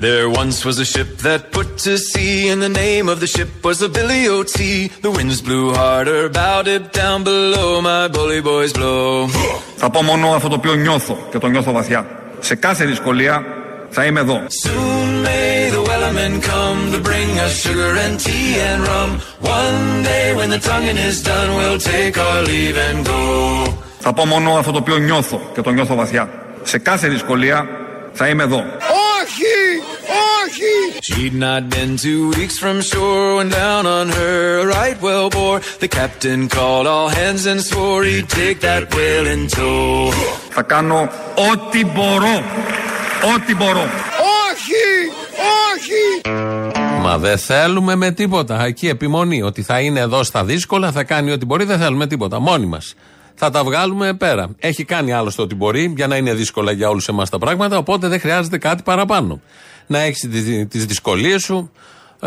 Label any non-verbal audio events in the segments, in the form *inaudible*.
There once was a ship that put to sea, and the name of the ship was the Billy O.T. The winds blew harder, bowed it down below, my bully boys blow. Θα πω μόνο αυτό το οποίο νιώθω και το νιώθω βαθιά. Σε κάθε δυσκολία θα είμαι εδώ. Soon may the wellermen come to bring us sugar and tea and rum. One day when the tonguing is done, we'll take our leave and go. Θα πω μόνο αυτό το οποίο νιώθω και το νιώθω βαθιά. Σε κάθε δυσκολία θα είμαι εδώ. Όχι! Όχι! She'd not been two weeks from shore when down on her a right well bore. The captain called all hands and swore he'd take that whale in tow. Θα κάνω ό,τι μπορώ. Ό,τι μπορώ. Όχι! Όχι! Μα δεν θέλουμε με τίποτα. Εκεί επιμονή ότι θα είναι εδώ στα δύσκολα, θα κάνει ό,τι μπορεί, δεν θέλουμε τίποτα. Μόνοι μας. Θα τα βγάλουμε πέρα. Έχει κάνει άλλωστε ό,τι μπορεί για να είναι δύσκολα για όλους εμάς τα πράγματα, οπότε δεν χρειάζεται κάτι παραπάνω. Να έχεις τις δυσκολίες σου,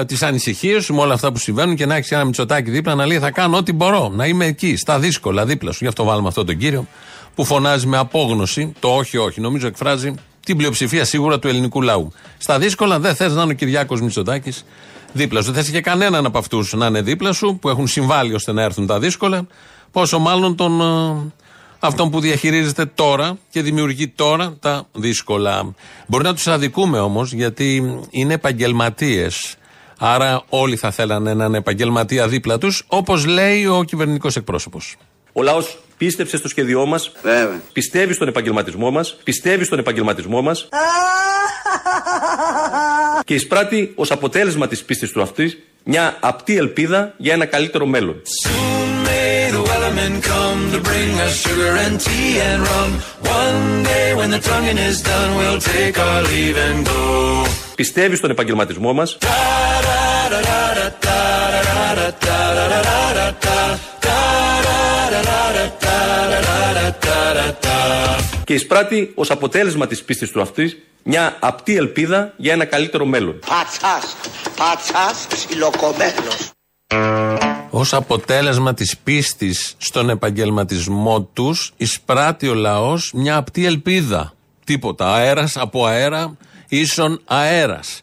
τις ανησυχίες σου με όλα αυτά που συμβαίνουν και να έχεις ένα μυτσοτάκι δίπλα να λέει θα κάνω ό,τι μπορώ. Να είμαι εκεί, στα δύσκολα δίπλα σου. Γι' αυτό βάλουμε αυτόν τον κύριο που φωνάζει με απόγνωση το όχι, όχι. Νομίζω εκφράζει την πλειοψηφία σίγουρα του ελληνικού λαού. Στα δύσκολα δεν θες να είναι ο Κυριάκος Μητσοτάκης δίπλα σου. Δεν θες και κανέναν από αυτούς να είναι δίπλα σου που έχουν συμβάλει ώστε να έρθουν τα δύσκολα. Πόσο μάλλον τον, ε, αυτόν που διαχειρίζεται τώρα και δημιουργεί τώρα τα δύσκολα. Μπορεί να τους αδικούμε όμως γιατί είναι επαγγελματίες. Άρα όλοι θα θέλανε έναν επαγγελματία δίπλα τους, όπως λέει ο κυβερνητικός εκπρόσωπος. Ο λαός πίστεψε στο σχέδιό μας, πιστεύει στον επαγγελματισμό μας, πιστεύει στον επαγγελματισμό μας *laughs* και εισπράττει ως αποτέλεσμα της πίστης του αυτής μια απτή ελπίδα για ένα καλύτερο μέλλον. To bring us sugar and tea and rum. One day when the tonguing is done, we'll take our leave and go. Πιστεύει στον επαγγελματισμό μας; Και εισπράττει ως αποτέλεσμα της πίστης του αυτής μια απτή ελπίδα για ένα καλύτερο μέλλον. Πατσάς, πατσάς ψιλοκομμένος. Ω αποτέλεσμα της πίστης στον επαγγελματισμό τους, εισπράττει ο λαός μια απτή ελπίδα. Τίποτα. Αέρας από αέρα ίσον αέρας.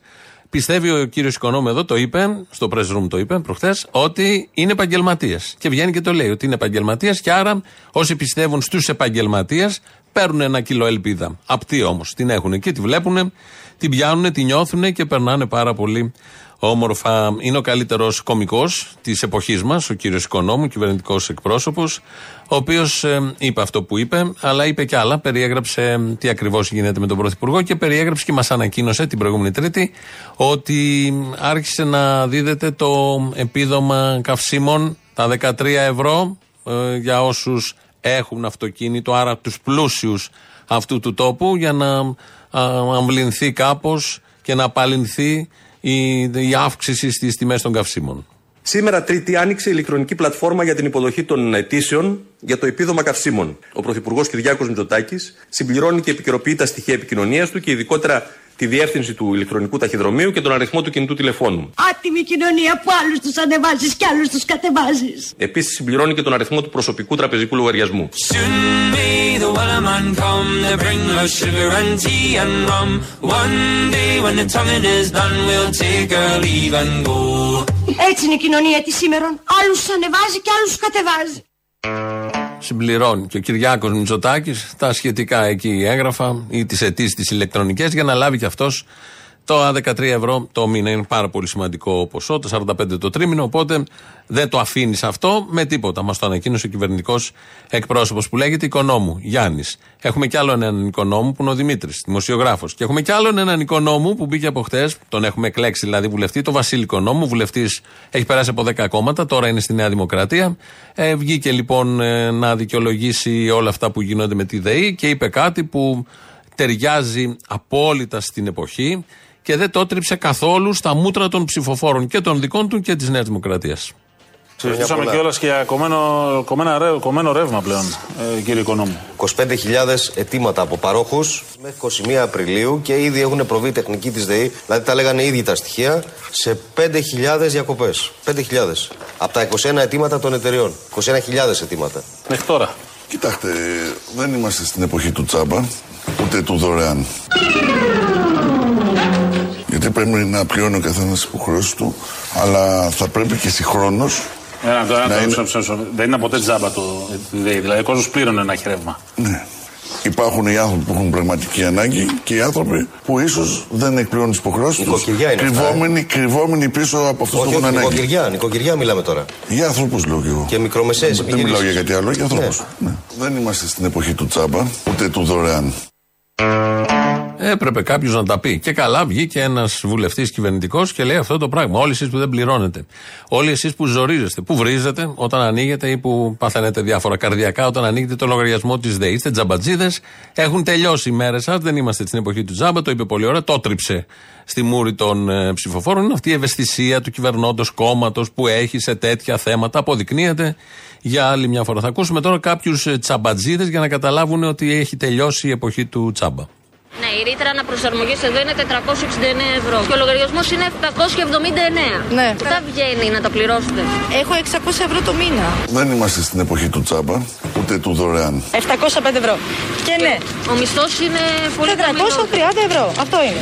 Πιστεύει ο κύριος Οικονόμου εδώ, το είπε, στο press room το είπε προχθές, ότι είναι επαγγελματίε. Και βγαίνει και το λέει ότι είναι επαγγελματίε και άρα όσοι πιστεύουν στους επαγγελματίες παίρνουν ένα κιλό ελπίδα. Απτή όμως. Την έχουν εκεί, τη βλέπουν, την πιάνουν, την νιώθουν και περνάνε πάρα πολύ όμορφα. Είναι ο καλύτερος κωμικό της εποχής μας, ο κύριος Οικονόμου, κυβερνητικός εκπρόσωπος, ο οποίος είπε αυτό που είπε, αλλά είπε και άλλα. Περιέγραψε ε, τι ακριβώς γίνεται με τον Πρωθυπουργό και περιέγραψε και μας ανακοίνωσε την προηγούμενη Τρίτη ότι άρχισε να δίδεται το επίδομα καυσίμων, τα 13 ευρώ ε, για όσους έχουν αυτοκίνητο, άρα τους πλούσιους αυτού του τόπου, για να α, αμβληνθεί κάπως και να απαλληλθεί η, η αύξηση στις τιμές των καυσίμων. Σήμερα, Τρίτη, άνοιξε η ηλεκτρονική πλατφόρμα για την υποδοχή των αιτήσεων για το επίδομα καυσίμων. Ο Πρωθυπουργός Κυριάκος Μητσοτάκης συμπληρώνει και επικαιροποιεί τα στοιχεία επικοινωνίας του και ειδικότερα τη διεύθυνση του ηλεκτρονικού ταχυδρομείου και τον αριθμό του κινητού τηλεφώνου. Άτιμη κοινωνία που άλλους τους ανεβάζεις και άλλους τους κατεβάζεις. Επίσης, συμπληρώνει και τον αριθμό του προσωπικού τραπεζικού λογαριασμού. Soon may the wellermen come to bring us sugar and tea and rum. One day when the tonguing is done, we'll take our leave and go. Έτσι είναι η κοινωνία της σήμερα. Άλλους ανεβάζει και άλλους κατεβάζει. Συμπληρώνει. Και ο Κυριάκος Μητσοτάκης τα σχετικά εκεί έγγραφα ή τις αιτήσεις τις ηλεκτρονικές για να λάβει κι αυτός το 13 ευρώ το μήνα. Είναι πάρα πολύ σημαντικό ποσό, το 45 το τρίμηνο. Οπότε δεν το αφήνεις αυτό με τίποτα. Μας το ανακοίνωσε ο κυβερνητικός εκπρόσωπος που λέγεται Οικονόμου, Γιάννης. Έχουμε κι άλλο έναν οικονόμου που είναι ο Δημήτρης, δημοσιογράφος. Και έχουμε κι άλλον έναν οικονόμου που μπήκε από χτες, τον έχουμε εκλέξει δηλαδή βουλευτή, το Βασίλη Οικονόμου. Βουλευτής έχει περάσει από 10 κόμματα, τώρα είναι στη Νέα Δημοκρατία. Ε, βγήκε λοιπόν ε, να δικαιολογήσει όλα αυτά που γίνονται με τη ΔΕΗ και είπε κάτι που ταιριάζει απόλυτα στην εποχή και δεν το έτριψε καθόλου στα μούτρα των ψηφοφόρων και των δικών του και της Νέας Δημοκρατίας. Συζητήσαμε κιόλας και για κομμένο, κομμένο, ρεύμα, κομμένο ρεύμα πλέον, ε, κύριε Οικονόμου. 25.000 αιτήματα από παρόχους μέχρι 21 Απριλίου και ήδη έχουν προβεί τεχνική της ΔΕΗ, δηλαδή τα λέγανε ήδη τα στοιχεία, σε 5.000 διακοπές. 5.000. Από τα 21 αιτήματα των εταιριών. 21.000 αιτήματα. Μέχρι τώρα. Κοιτάξτε, δεν είμαστε στην εποχή του τσάμπα, ούτε του δωρεάν. Πρέπει να πληρώνει ο καθένας τις υποχρεώσεις του, αλλά θα πρέπει και συγχρόνως. Ένα, το, ένα, Να το, είναι- μισό, μισό, μισό. Δεν είναι ποτέ τζάμπα το ΔΕΗ. Δηλαδή ο κόσμος πλήρωνε ένα ρεύμα. Ναι. Υπάρχουν οι άνθρωποι που έχουν πραγματική ανάγκη και οι άνθρωποι που ίσως δεν εκπληρώνουν τις υποχρεώσεις τους. Νοικοκυριά είναι αυτά, ε; Κρυβόμενοι, κρυβόμενοι πίσω από αυτούς που Όχι, έχουν όχι, ανάγκη. νοικοκυριά, νοικοκυριά μιλάμε τώρα. Για άνθρωπου λέω και εγώ. Και μικρομεσαίες Δεν επιχειρήσεις. μιλάω για κάτι άλλο, για ανθρώπους. Ναι. Δεν είμαστε στην εποχή του τσάμπα, ούτε του δωρεάν. Έπρεπε κάποιος να τα πει. Και καλά βγήκε ένας βουλευτής κυβερνητικός και λέει αυτό το πράγμα. Όλοι εσείς που δεν πληρώνετε. Όλοι εσείς που ζορίζεστε. Που βρίζετε όταν ανοίγετε ή που παθαίνετε διάφορα καρδιακά όταν ανοίγετε το λογαριασμό της ΔΕΗ. Είστε τζαμπατζίδες. Έχουν τελειώσει οι μέρες σας. Δεν είμαστε στην εποχή του τζάμπα. Το είπε πολύ ωραία. Το τρίψε στη μούρη των ε, ψηφοφόρων. Είναι αυτή η ευαισθησία του κυβερνώντος κόμματος που έχει σε τέτοια θέματα. Αποδεικνύεται για άλλη μια φορά. Θα ακούσουμε τώρα κάποιους τσαμπατζίδε για να καταλάβουν ότι έχει τελειώσει η εποχή του τσάμπα. Ναι, η ρήτρα αναπροσαρμογή εδώ είναι 469 ευρώ. Και ο λογαριασμός είναι 779. Ναι. Πού τα βγαίνει να τα πληρώσετε; Έχω 600 ευρώ το μήνα. Δεν είμαστε στην εποχή του τσάμπα, ούτε του δωρεάν. 705 ευρώ. Και ναι, Ο μισθός είναι πολύ χαμηλός. 430 ευρώ. Αυτό είναι.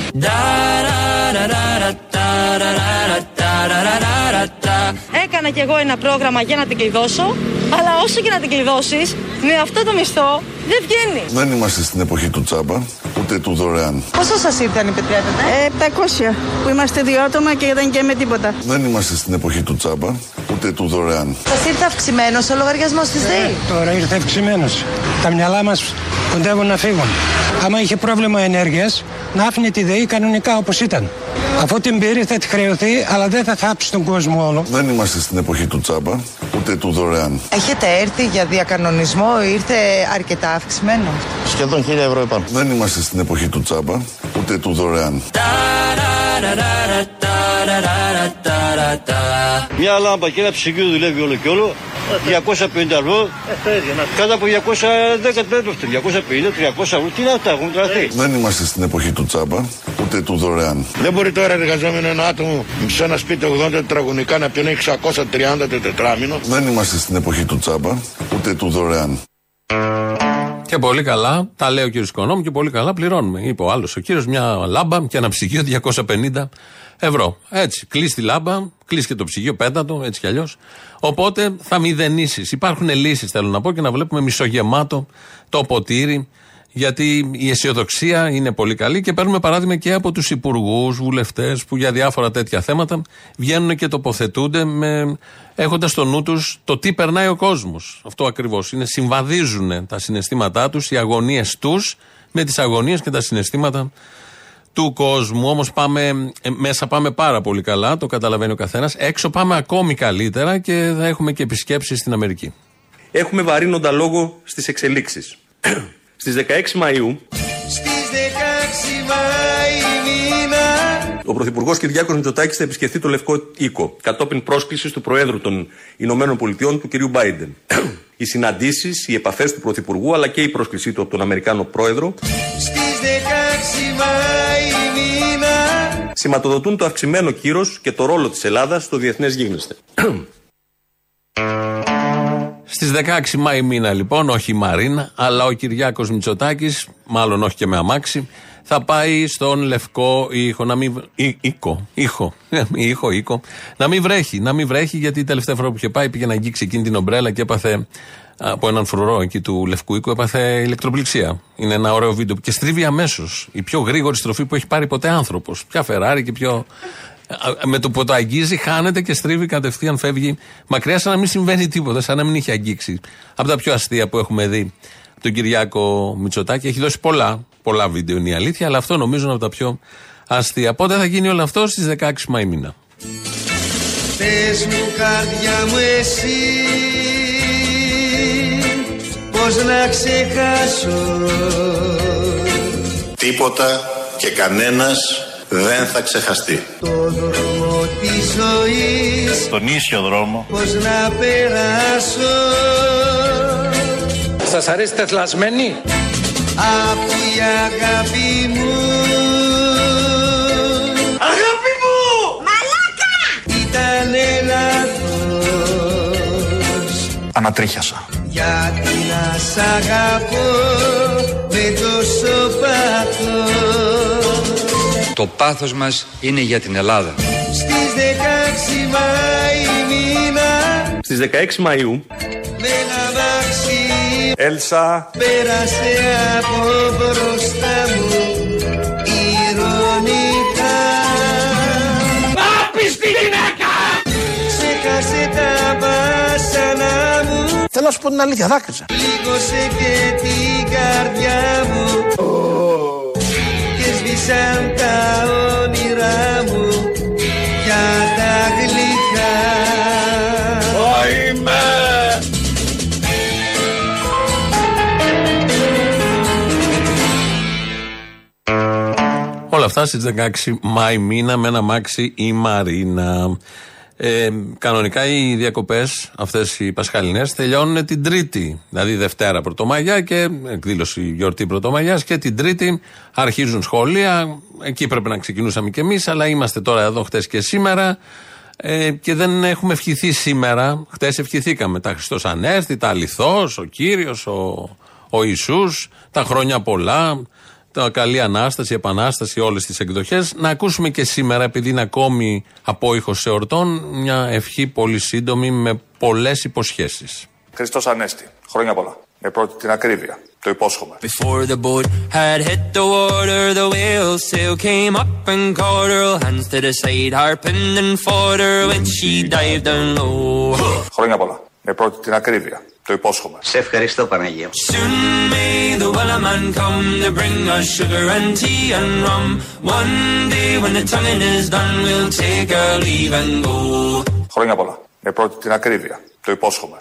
Έκανα κι εγώ ένα πρόγραμμα για να την κλειδώσω, αλλά όσο και να την κλειδώσεις, με αυτό το μισθό δεν βγαίνει. Δεν είμαστε στην εποχή του τσάμπα, ούτε του δωρεάν. Πόσο σας ήρθε, αν επιτρέπετε, Ε, 700 που είμαστε δύο άτομα και δεν και με τίποτα. Δεν είμαστε στην εποχή του τσάμπα, ούτε του δωρεάν. Σας ήρθε αυξημένος ο λογαριασμός της ΔΕΗ; Τώρα ήρθε αυξημένος. Τα μυαλά μας κοντεύουν να φύγουν. Άμα είχε πρόβλημα ενέργειας, να άφηνε τη ΔΕΗ κανονικά όπως ήταν. Αφού την πήρε θα τη χρεωθεί, αλλά δεν θα θάψει τον κόσμο όλο. Δεν είμαστε στην εποχή του τσάμπα, ούτε του δωρεάν. Έχετε έρθει για διακανονισμό, ήρθε αρκετά αυξημένο. Σχεδόν 1000 ευρώ είπαμε. Δεν είμαστε στην εποχή του τσάμπα, ούτε του δωρεάν. Μια λάμπα και ένα ψυγείο δουλεύει όλο και όλο. 250 ευρώ. Κάτω από 210 δεν το φτάνει. 250, 300 ευρώ. Τι είναι αυτά, έχουν τραστεί. Δεν είμαστε στην εποχή του τσάμπα, ούτε του δωρεάν. Δεν μπορεί τώρα εργαζόμενο ένα άτομο σε ένα σπίτι 80 τετραγωνικά να πιονεί 630 το τετράμινο; Δεν είμαστε στην εποχή του τσάμπα, ούτε του δωρεάν. Και πολύ καλά, τα λέει ο κύριος Οικονόμου και πολύ καλά πληρώνουμε. Είπε ο άλλος ο κύριος, μια λάμπα και ένα ψυγείο 250 ευρώ. Έτσι, κλείσει τη λάμπα, κλείσει και το ψυγείο, πέτατο, έτσι κι αλλιώς. Οπότε θα μηδενίσεις. Υπάρχουν λύσεις, θέλω να πω, και να βλέπουμε μισογεμάτο το ποτήρι. Γιατί η αισιοδοξία είναι πολύ καλή και παίρνουμε παράδειγμα και από τους υπουργούς, βουλευτές που για διάφορα τέτοια θέματα βγαίνουν και τοποθετούνται με, έχοντας στο νου τους το τι περνάει ο κόσμος. Αυτό ακριβώς. Είναι συμβαδίζουν τα συναισθήματά τους, οι αγωνίες τους με τις αγωνίες και τα συναισθήματα του κόσμου. Όμως πάμε, ε, μέσα πάμε πάρα πολύ καλά, το καταλαβαίνει ο καθένας. Έξω πάμε ακόμη καλύτερα και θα έχουμε και επισκέψεις στην Αμερική. Έχουμε βαρύνοντα λόγο στις εξελίξεις. Στις 16 Μαΐου Στις 16 Μάη μήνα ο Πρωθυπουργός Κυριάκος Μητσοτάκης θα επισκεφθεί το Λευκό Οίκο κατόπιν πρόσκλησης του Προέδρου των Ηνωμένων Πολιτειών του κ. Μπάιντεν. οι συναντήσεις, οι επαφές του Πρωθυπουργού αλλά και η πρόσκλησή του από τον Αμερικάνο Πρόεδρο Στις 16 Μάη μήνα σηματοδοτούν το αυξημένο κύρος και το ρόλο της Ελλάδας στο διεθνές γίγνεσθε. Στις 16 Μάη μήνα λοιπόν, όχι η Μαρίνα, αλλά ο Κυριάκος Μητσοτάκης, μάλλον όχι και με αμάξι, θα πάει στον Λευκό ήχο, να μην. β- Ή, οίκο, ήχο, *laughs* ήχο, οίκο. Να μην βρέχει, να μην βρέχει, γιατί η τελευταία φορά που είχε πάει πήγε να αγγίξει εκείνη την ομπρέλα και έπαθε από έναν φρουρό εκεί του Λευκού οίκου, έπαθε ηλεκτροπληξία. Είναι ένα ωραίο βίντεο και στρίβει αμέσως. Η πιο γρήγορη στροφή που έχει πάρει ποτέ άνθρωπος. Ποια Φεράρι και πιο. Α, Με το που το αγγίζει, χάνεται και στρίβει κατευθείαν, φεύγει μακριά, σαν να μην συμβαίνει τίποτα, σαν να μην είχε αγγίξει. Από τα πιο αστεία που έχουμε δει από τον Κυριάκο Μητσοτάκη. Έχει δώσει πολλά, πολλά βίντεο είναι η αλήθεια, αλλά αυτό νομίζω είναι από τα πιο αστεία. Πότε θα γίνει όλο αυτό στις 16 Μαη μήνα. Πες μου καρδιά μου εσύ Πώς να ξεχάσω; Τίποτα και κανένας δεν θα ξεχαστεί. Το δρόμο της ζωής Τον ίσιο δρόμο Πώς να περάσω Σας αρέσει τεθλασμένη; Αφού η αγάπη μου Αγάπη μου! Μαλάκα! Ήταν λάθος Ανατρίχιασα. Γιατί να σ' αγαπώ με τόσο πάθος; Το πάθος μας είναι για την Ελλάδα. Στις 16 Μάη μήνα Στις 16 Μαΐου με ένα μάξι Έλσα πέρασε από μπροστά μου ηρωνικά Άπιστη γυναίκα! Ξέχασε τα βάσανα μου Θέλω να σου πω την αλήθεια, δάκρυσα. Λίγωσε και την καρδιά μου αυτά στις 16 Μάη μήνα με ένα μάξι η Μαρίνα. Ε, κανονικά οι διακοπές, αυτές οι πασχαλινές, τελειώνουν την Τρίτη. Δηλαδή Δευτέρα Πρωτομαγιά και εκδήλωση γιορτή Πρωτομαγιάς και την Τρίτη αρχίζουν σχολεία. Εκεί πρέπει να ξεκινούσαμε κι εμείς, αλλά είμαστε τώρα εδώ χτες και σήμερα. Ε, και δεν έχουμε ευχηθεί σήμερα. Χτες ευχηθήκαμε τα Χριστός Ανέστη, τα Αληθώς, ο κύριος, ο, ο Ιησούς, τα χρόνια πολλά, τα καλή Ανάσταση, Επανάσταση, όλες τις εκδοχές. Να ακούσουμε και σήμερα, επειδή είναι ακόμη απόϊχος εορτών, μια ευχή πολύ σύντομη με πολλές υποσχέσεις. Χριστός Ανέστη. Χρόνια πολλά. Με πρώτη την ακρίβεια. Το υπόσχομαι. Before the boat had hit the water, the whale sail came up and caught her. Hands to the side, harping and fought her when she dived down low. Χρόνια πολλά. Επρώτη την ακρίβεια, το υπόσχημα. Σε ευχαριστώ το Πανάγιο. Χρονύ απ' όλα. Την ακρίβεια, το υπόσχόμε.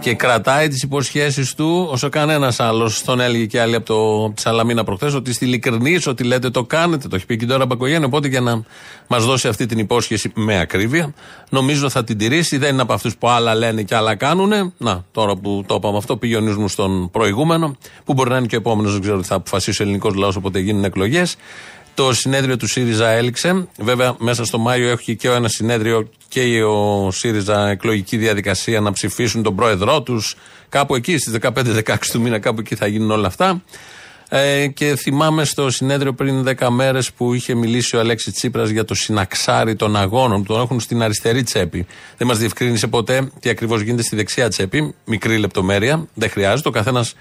Και κρατάει τις υποσχέσεις του όσο κανένας άλλος. Τον έλεγε και άλλοι από το τη Σαλαμίνα προχθές ότι στη ειλικρινή, ότι λέτε το κάνετε. Το έχει πει και τώρα Μπακογέννη. Οπότε για να μας δώσει αυτή την υπόσχεση με ακρίβεια, νομίζω θα την τηρήσει. Δεν είναι από αυτούς που άλλα λένε και άλλα κάνουν. Να, τώρα που το είπαμε αυτό, πήγε ο νους μου στον προηγούμενο, που μπορεί να είναι και ο επόμενος, δεν ξέρω τι θα αποφασίσει ο ελληνικός λαός όποτε γίνουν εκλογές. Το συνέδριο του ΣΥΡΙΖΑ έληξε. Βέβαια, μέσα στο Μάιο έχει και ένα συνέδριο και ο ΣΥΡΙΖΑ εκλογική διαδικασία να ψηφίσουν τον πρόεδρό τους. Κάπου εκεί, στις 15-16 του μήνα, κάπου εκεί θα γίνουν όλα αυτά. Ε, και θυμάμαι στο συνέδριο πριν 10 μέρες που είχε μιλήσει ο Αλέξης Τσίπρας για το συναξάρι των αγώνων που τον έχουν στην αριστερή τσέπη. Δεν μας διευκρίνησε ποτέ τι ακριβώς γίνεται στη δεξιά τσέπη. Μικρή λεπτομέρεια, δεν χρειάζεται. Ο καθένας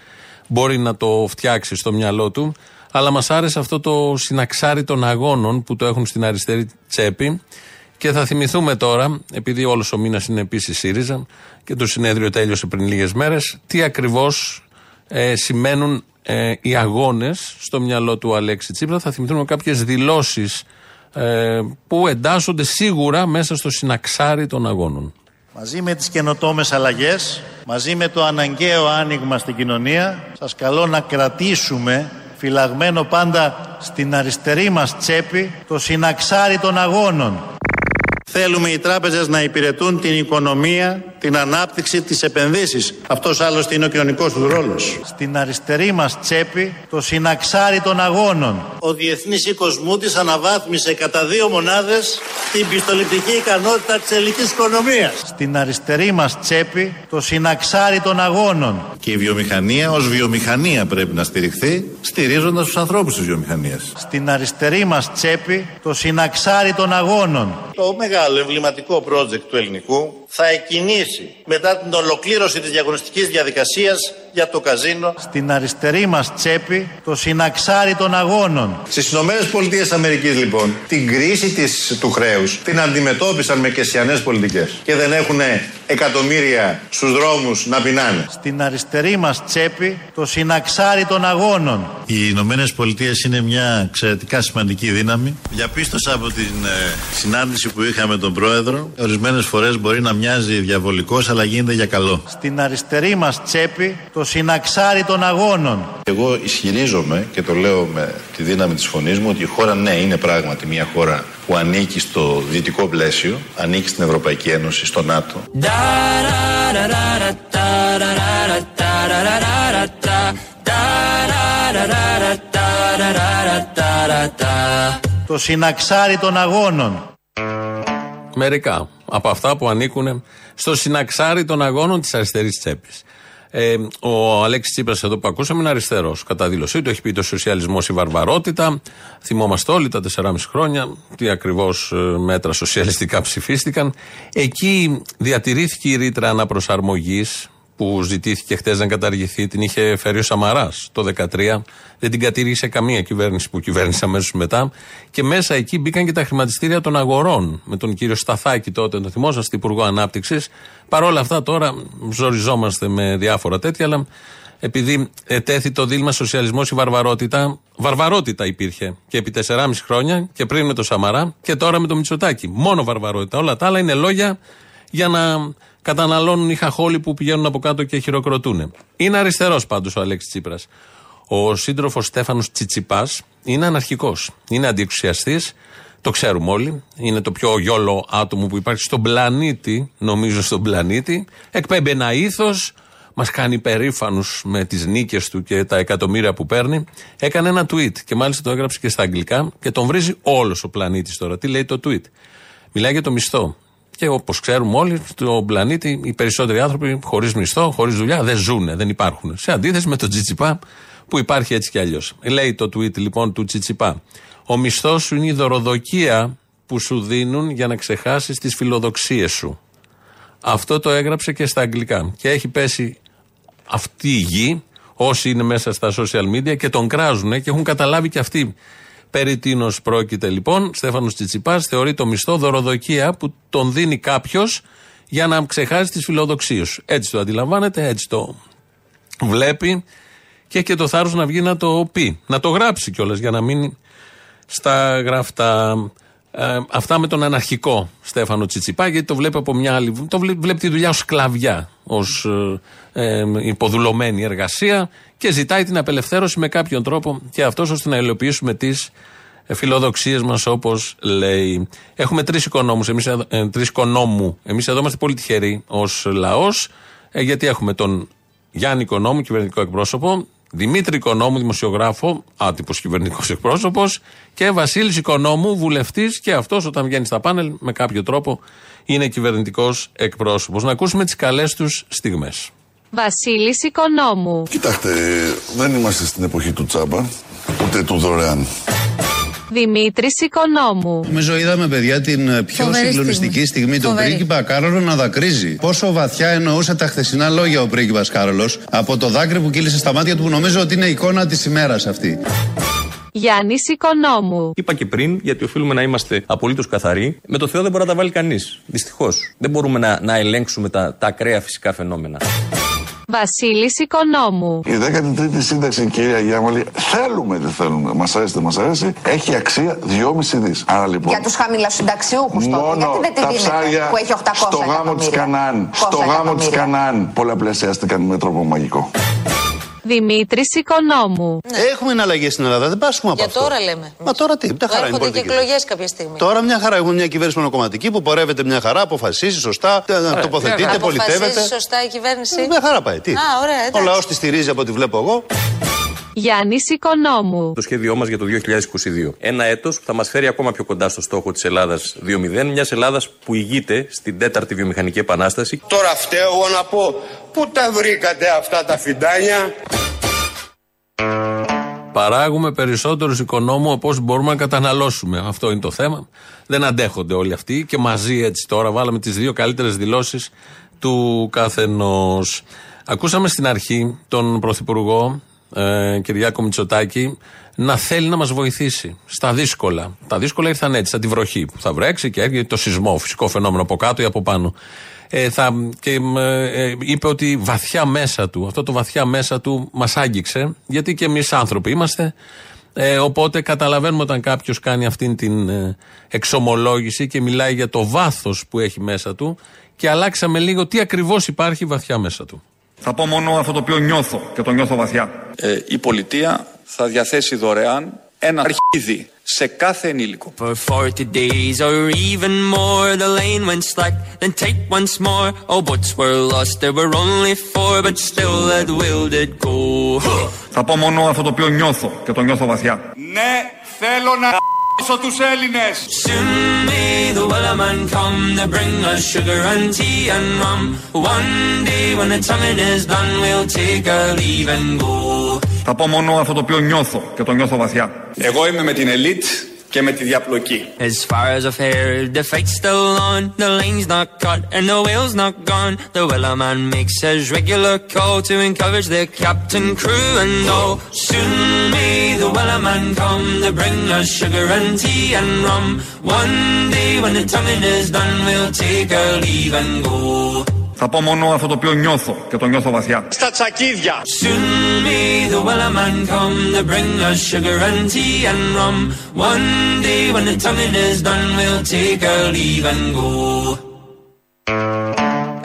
μπορεί να το φτιάξει στο μυαλό του. Αλλά μας άρεσε αυτό το συναξάρι των αγώνων που το έχουν στην αριστερή τσέπη. Και θα θυμηθούμε τώρα, επειδή όλος ο μήνας είναι επίσης ΣΥΡΙΖΑ και το συνέδριο τέλειωσε πριν λίγες μέρες, τι ακριβώς ε, σημαίνουν ε, οι αγώνες στο μυαλό του Αλέξη Τσίπρα. Θα θυμηθούμε κάποιες δηλώσεις ε, που εντάσσονται σίγουρα μέσα στο συναξάρι των αγώνων. Μαζί με τις καινοτόμες αλλαγές, μαζί με το αναγκαίο άνοιγμα στην κοινωνία, σας καλώ να κρατήσουμε φυλαγμένο πάντα στην αριστερή μας τσέπη το συναξάρι των αγώνων. Θέλουμε οι τράπεζες να υπηρετούν την οικονομία, την ανάπτυξη, τις επενδύσεις. Αυτός άλλωστε είναι ο κοινωνικός του ρόλος. Στην αριστερή μας τσέπη το συναξάρι των αγώνων. Ο Διεθνής Οίκος Μούτης αναβάθμισε κατά δύο μονάδες την πιστοληπτική ικανότητα της ελληνικής οικονομίας. Στην αριστερή μας τσέπη το συναξάρι των αγώνων. Και η βιομηχανία ως βιομηχανία πρέπει να στηριχθεί, στηρίζοντας τους ανθρώπους της βιομηχανίας. Στην αριστερή μας τσέπη το συναξάρι των αγώνων. Το μεγάλο εμβληματικό project του ελληνικού θα εκκινήσει μετά την ολοκλήρωση της διαγωνιστικής διαδικασίας για το καζίνο. Στην αριστερή μας τσέπη το συναξάρι των αγώνων. Στις Ηνωμένες Πολιτείες Αμερικής λοιπόν την κρίση της, του χρέους την αντιμετώπισαν με κεσιανές πολιτικές και δεν έχουν εκατομμύρια στους δρόμους να πεινάνε. Στην αριστερή μας τσέπη το συναξάρι των αγώνων. Οι Ηνωμένες Πολιτείες είναι μια εξαιρετικά σημαντική δύναμη. Διαπίστωσα από την ε, συνάντηση που είχαμε με τον Πρόεδρο, ορισμένες φορές μπορεί να μοιάζει διαβολικός, αλλά γίνεται για καλό. Στην αριστερή μας τσέπη το συναξάρι των αγώνων. Εγώ ισχυρίζομαι και το λέω με τη δύναμη της φωνής μου ότι η χώρα ναι είναι πράγματι μια χώρα που ανήκει στο δυτικό πλαίσιο, ανήκει στην Ευρωπαϊκή Ένωση, στο ΝΑΤΟ. Το συναξάρι των αγώνων. Μερικά από αυτά που ανήκουν στο συναξάρι των αγώνων της αριστερής τσέπης. Ε, ο Αλέξης Τσίπρας, εδώ που ακούσαμε, είναι αριστερός. Κατά δήλωσή του, έχει πει το σοσιαλισμός η βαρβαρότητα. Θυμόμαστε όλοι τα 4,5 χρόνια τι ακριβώς ε, μέτρα σοσιαλιστικά ψηφίστηκαν. Εκεί διατηρήθηκε η ρήτρα αναπροσαρμογής που ζητήθηκε χθε να καταργηθεί, την είχε φέρει ο Σαμαράς το 2013. Δεν την κατήργησε καμία κυβέρνηση που κυβέρνησε αμέσως μετά. Και μέσα εκεί μπήκαν και τα χρηματιστήρια των αγορών. Με τον κύριο Σταθάκη τότε, το θυμόσαστε, Υπουργό Ανάπτυξης. Παρ' όλα αυτά τώρα ζοριζόμαστε με διάφορα τέτοια, αλλά επειδή ετέθη το δίλημα σοσιαλισμός η βαρβαρότητα, βαρβαρότητα υπήρχε και επί 4,5 χρόνια και πριν με το Σαμαρά και τώρα με το Μητσοτάκη. Μόνο βαρβαρότητα. Όλα τα άλλα είναι λόγια για να καταναλώνουν οι χαχόλοι που πηγαίνουν από κάτω και χειροκροτούν. Είναι αριστερός πάντως ο Αλέξης Τσίπρας. Ο σύντροφος Στέφανος Τσιτσιπάς είναι αναρχικός. Είναι αντιεξουσιαστής. Το ξέρουμε όλοι. Είναι το πιο γιόλο άτομο που υπάρχει στον πλανήτη, νομίζω στον πλανήτη. Εκπέμπει ένα ήθος. Μας κάνει περήφανους με τις νίκες του και τα εκατομμύρια που παίρνει. Έκανε ένα tweet και μάλιστα το έγραψε και στα αγγλικά και τον βρίζει όλος ο πλανήτης τώρα. Τι λέει το tweet; Μιλάει για το μισθό. Και όπως ξέρουμε όλοι, στον πλανήτη οι περισσότεροι άνθρωποι χωρίς μισθό, χωρίς δουλειά δεν ζουν, δεν υπάρχουν. Σε αντίθεση με τον Τσιτσιπά που υπάρχει έτσι κι αλλιώς. Λέει το tweet λοιπόν του Τσιτσιπά. Ο μισθός σου είναι η δωροδοκία που σου δίνουν για να ξεχάσεις τις φιλοδοξίες σου. Αυτό το έγραψε και στα αγγλικά. Και έχει πέσει αυτή η γη, όσοι είναι μέσα στα social media και τον κράζουν και έχουν καταλάβει και αυτοί Περί τίνος πρόκειται λοιπόν. Στέφανος Τσιτσιπάς θεωρεί το μισθό δωροδοκία που τον δίνει κάποιος για να ξεχάσει τις φιλοδοξίες σου. Έτσι το αντιλαμβάνεται, έτσι το βλέπει και έχει και το θάρρος να βγει να το πει. Να το γράψει κιόλας για να μείνει στα γραφτά. Ε, αυτά με τον αναρχικό Στέφανο Τσιτσιπά, γιατί το βλέπει από μια άλλη. Το βλέπει, βλέπει τη δουλειά ως σκλαβιά, ως ε, ε, υποδουλωμένη εργασία και ζητάει την απελευθέρωση με κάποιον τρόπο και αυτός ώστε να υλοποιήσουμε τις φιλοδοξίες μας, όπως λέει. Έχουμε τρεις οικονόμους. Εμείς ε, τρεις οικονόμου. Εμείς εδώ είμαστε πολύ τυχεροί ως λαός, ε, γιατί έχουμε τον Γιάννη Οικονόμου, κυβερνητικό εκπρόσωπο, Δημήτρη Οικονόμου, δημοσιογράφο, άτυπος κυβερνητικός εκπρόσωπος και Βασίλης Οικονόμου, βουλευτής και αυτός όταν βγαίνει στα πάνελ με κάποιο τρόπο είναι κυβερνητικός εκπρόσωπος. Να ακούσουμε τις καλές τους στιγμές. Βασίλης Οικονόμου. Κοιτάξτε, δεν είμαστε στην εποχή του τσάμπα, ούτε του δωρεάν. Δημήτρης Οικονόμου. Νομίζω είδαμε, παιδιά, την πιο Φοβερή συγκλονιστική στιγμή, στιγμή τον πρίγκιπα Κάρολο να δακρύζει. Πόσο βαθιά εννοούσε τα χθεσινά λόγια ο πρίγκιπας Κάρολος από το δάκρυ που κύλησε στα μάτια του, που νομίζω ότι είναι εικόνα της ημέρας αυτή. Γιάννης Οικονόμου. Είπα και πριν, γιατί οφείλουμε να είμαστε απολύτως καθαροί. Με το Θεό δεν μπορεί να τα βάλει κανείς. Δυστυχώς. Δεν μπορούμε να, να ελέγξουμε τα, τα ακραία φυσικά φαινόμενα. Βασίλης Οικονόμου. Η 13η σύνταξη, κυρία Γιάμαλη, θέλουμε δεν θέλουμε. Μας αρέσει, δεν μας αρέσει, έχει αξία 2,5 δις. Άρα λοιπόν. Για τους χαμηλασυνταξιούχου τότε. Γιατί δεν τη τα ψάρια που έχει 800 στο γάμο της Κανάν. Στο γάμο της Κανάν πολλαπλασιάστηκαν με τρόπο μαγικό. Δημήτρη Οικονόμου. Ναι. Έχουμε εναλλαγές στην Ελλάδα, δεν πάσχουμε από Για αυτό. τώρα λέμε. Μα τώρα τι, μια χαρά είναι. και εκλογές κάποια στιγμή. Τώρα μια χαρά έχουμε μια κυβέρνηση μονοκομματική που πορεύεται μια χαρά, αποφασίζει σωστά, ωραία. τοποθετείται, πολιτεύεται. Αποφασίζει σωστά η κυβέρνηση. Μια χαρά πάει. Τι. Α, ωραία, Ο λαός τη στηρίζει από ό,τι βλέπω εγώ. Γιάννη Οικονόμου. Το σχέδιό μας για το 2022. Ένα έτος που θα μας φέρει ακόμα πιο κοντά στο στόχο της Ελλάδας 2.0, μιας Ελλάδας που ηγείται στην τέταρτη βιομηχανική επανάσταση. Τώρα φταίω εγώ να πω, πού τα βρήκατε αυτά τα φιντάνια; Παράγουμε περισσότερους οικονόμου από όσους μπορούμε να καταναλώσουμε. Αυτό είναι το θέμα. Δεν αντέχονται όλοι αυτοί και μαζί έτσι τώρα βάλαμε τις δύο καλύτερες δηλώσεις του καθενός. Ακούσαμε στην αρχή τον Πρωθυπουργό ε, Κυριάκο Μητσοτάκη να θέλει να μας βοηθήσει στα δύσκολα. Τα δύσκολα ήρθαν έτσι, σαν τη βροχή που θα βρέξει και έρχεται το σεισμό, φυσικό φαινόμενο από κάτω ή από πάνω. Ε, θα, και ε, είπε ότι βαθιά μέσα του, αυτό το βαθιά μέσα του μας άγγιξε, γιατί και εμείς άνθρωποι είμαστε. Ε, οπότε καταλαβαίνουμε όταν κάποιος κάνει αυτήν την ε, εξομολόγηση και μιλάει για το βάθος που έχει μέσα του και αλλάξαμε λίγο τι ακριβώς υπάρχει βαθιά μέσα του. Θα πω μόνο αυτό το οποίο νιώθω και το νιώθω βαθιά. Ε, η πολιτεία θα διαθέσει δωρεάν ένα αρχίδι σε κάθε ενήλικο. For 40 days or even more the lane went slack then take once more Oh boats were lost there were only four but still that will did go *gasps* Θα πω μόνο αυτό το οποίο νιώθω και το νιώθω βαθιά. Ναι, θέλω να *laughs* τους Έλληνες. Soon may the Wellerman come to bring us sugar and tea and rum. One day when the tonguing is done, we'll take our leave and go. Θα πω μόνο αυτό το οποίο νιώθω και το νιώθω βαθιά. Εγώ είμαι με την ελίτ και με τη διαπλοκή. As far as I've heard, the fight's still on. The line's not cut and the whale's not gone. The Wellerman makes his regular call to encourage the captain, crew, and all. Soon may the Wellerman come to bring us sugar and tea and rum. One day when the tonguing is done, we'll take our leave and go. Θα πω μόνο αυτό το οποίο νιώθω και το νιώθω βαθιά. Στα τσακίδια. Soon may the Wellerman come to bring us sugar and tea and rum. One day when the tonguing is done, we'll take our leave and go.